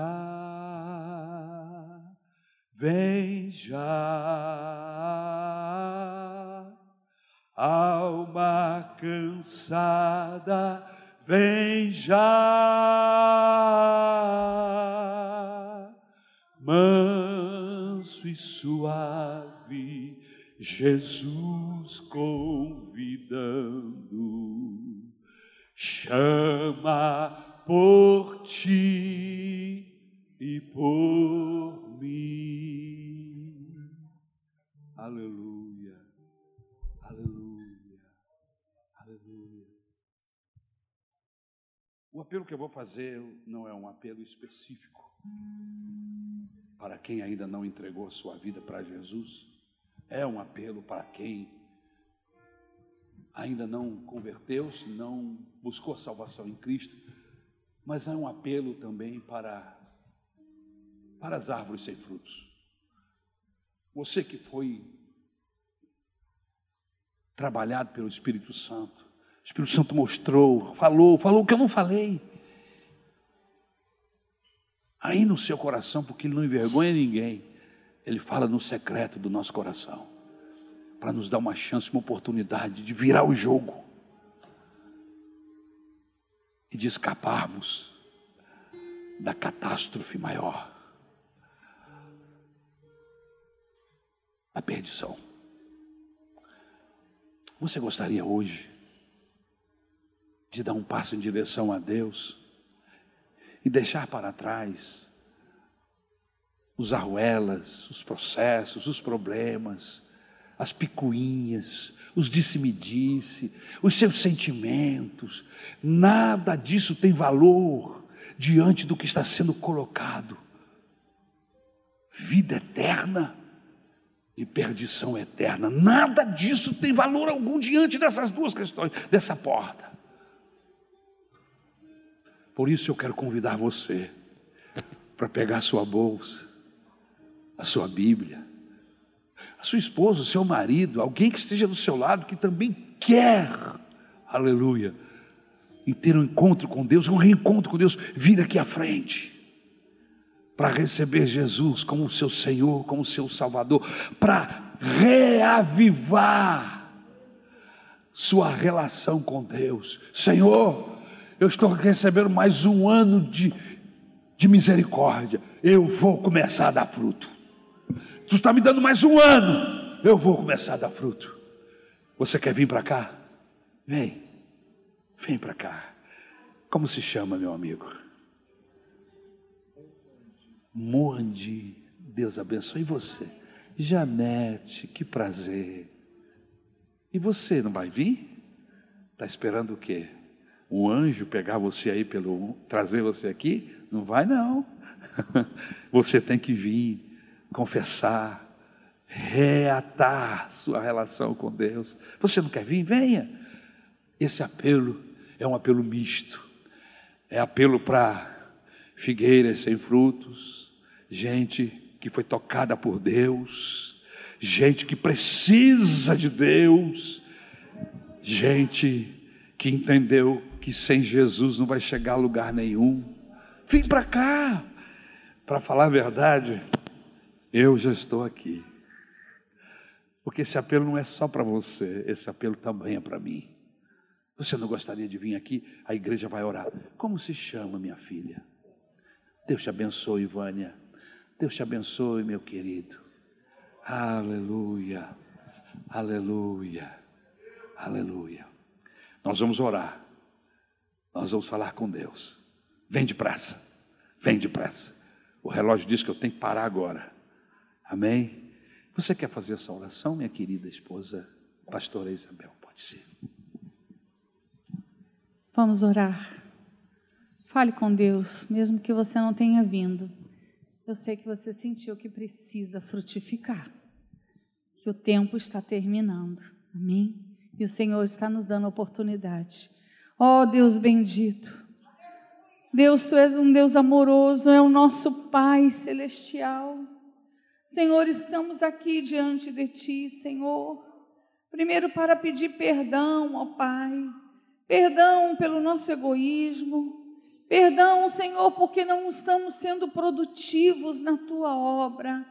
S1: vem já alma cansada, vem já, manso e suave, Jesus convidando, chama por ti e por apelo que eu vou fazer não é um apelo específico para quem ainda não entregou sua vida para Jesus, é um apelo para quem ainda não converteu-se, não buscou a salvação em Cristo, mas é um apelo também para para as árvores sem frutos. Você que foi trabalhado pelo Espírito Santo, o Espírito Santo mostrou, falou, falou o que eu não falei. Aí no seu coração, porque Ele não envergonha ninguém, Ele fala no secreto do nosso coração, para nos dar uma chance, uma oportunidade de virar o jogo e de escaparmos da catástrofe maior, a perdição. Você gostaria hoje de dar um passo em direção a Deus e deixar para trás os arruelas, os processos, os problemas, as picuinhas, os disse-me-disse, os seus sentimentos, nada disso tem valor diante do que está sendo colocado. Vida eterna e perdição eterna. Nada disso tem valor algum diante dessas duas questões, dessa porta. Por isso eu quero convidar você para pegar a sua bolsa, a sua Bíblia, a sua esposa, o seu marido, alguém que esteja do seu lado que também quer, aleluia, e ter um encontro com Deus, um reencontro com Deus, vir aqui à frente para receber Jesus como seu Senhor, como seu Salvador, para reavivar sua relação com Deus. Senhor, eu estou recebendo mais um ano de, de misericórdia, eu vou começar a dar fruto. Tu está me dando mais um ano, eu vou começar a dar fruto. Você quer vir para cá? Vem, vem para cá. Como se chama, meu amigo? Moandi. Deus abençoe você. Janete, que prazer. E você não vai vir? Está esperando o quê? Um anjo pegar você aí pelo trazer você aqui? Não vai não. Você tem que vir, confessar, reatar sua relação com Deus. Você não quer vir? Venha. Esse apelo é um apelo misto. É apelo para figueiras sem frutos, gente que foi tocada por Deus, gente que precisa de Deus, gente que entendeu que sem Jesus não vai chegar a lugar nenhum. Vem para cá, para falar a verdade, eu já estou aqui. Porque esse apelo não é só para você, esse apelo também é para mim. Você não gostaria de vir aqui? A igreja vai orar. Como se chama, minha filha? Deus te abençoe, Vânia. Deus te abençoe, meu querido. Aleluia, aleluia, aleluia. Nós vamos orar. Nós vamos falar com Deus. Vem depressa, vem depressa. O relógio diz que eu tenho que parar agora. Amém? Você quer fazer essa oração, minha querida esposa, pastora Isabel? Pode ser.
S2: Vamos orar. Fale com Deus, mesmo que você não tenha vindo. Eu sei que você sentiu que precisa frutificar, que o tempo está terminando. Amém? E o Senhor está nos dando oportunidade. Ó oh, Deus bendito. Deus, tu és um Deus amoroso, é o nosso Pai celestial. Senhor, estamos aqui diante de ti, Senhor. Primeiro para pedir perdão, ó Pai. Perdão pelo nosso egoísmo, Perdão, Senhor, porque não estamos sendo produtivos na tua obra.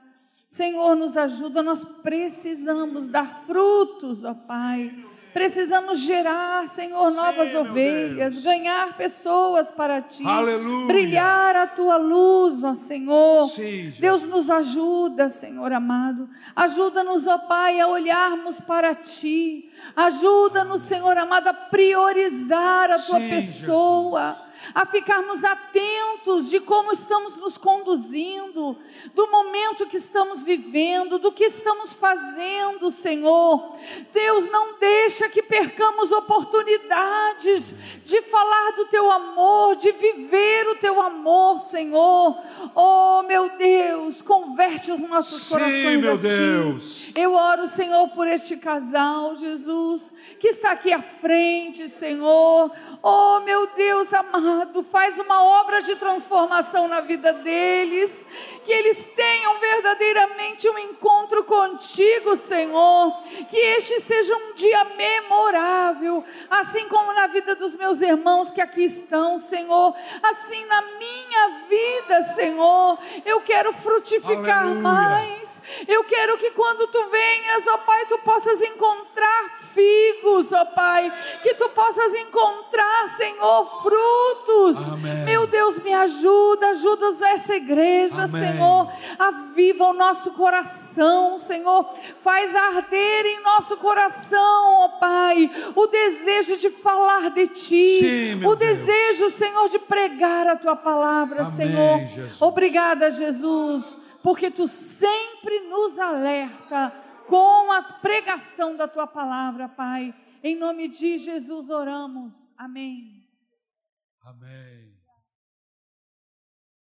S2: Senhor, nos ajuda, nós precisamos dar frutos, ó Pai. Precisamos gerar, Senhor, novas Sim, ovelhas, ganhar pessoas para ti, Aleluia. brilhar a tua luz, ó Senhor. Sim, Deus nos ajuda, Senhor amado. Ajuda-nos, ó Pai, a olharmos para ti. Ajuda-nos, Senhor amado, a priorizar a tua Sim, pessoa. Jesus a ficarmos atentos de como estamos nos conduzindo, do momento que estamos vivendo, do que estamos fazendo, Senhor. Deus, não deixa que percamos oportunidades de falar do teu amor, de viver o teu amor, Senhor. Oh, meu Deus, converte os nossos Sim, corações meu a ti. Deus. Eu oro, Senhor, por este casal, Jesus, que está aqui à frente, Senhor. Oh, meu Deus amado, faz uma obra de transformação na vida deles, que eles tenham verdadeiramente um encontro contigo, Senhor, que este seja um dia memorável, assim como na vida dos meus irmãos que aqui estão, Senhor, assim na minha vida, Senhor, eu quero frutificar Aleluia. mais, eu quero que quando tu venhas, ó Pai, tu possas encontrar figos, ó Pai, que tu possas encontrar Senhor, frutos. Amém. Meu Deus, me ajuda, ajuda essa igreja, Amém. Senhor. Aviva o nosso coração, Senhor. Faz arder em nosso coração, ó Pai, o desejo de falar de Ti, Sim, o desejo, Senhor, de pregar a Tua palavra, Amém, Senhor. Jesus. Obrigada, Jesus, porque Tu sempre nos alerta com a pregação da Tua palavra, Pai. Em nome de Jesus oramos. Amém.
S1: Amém.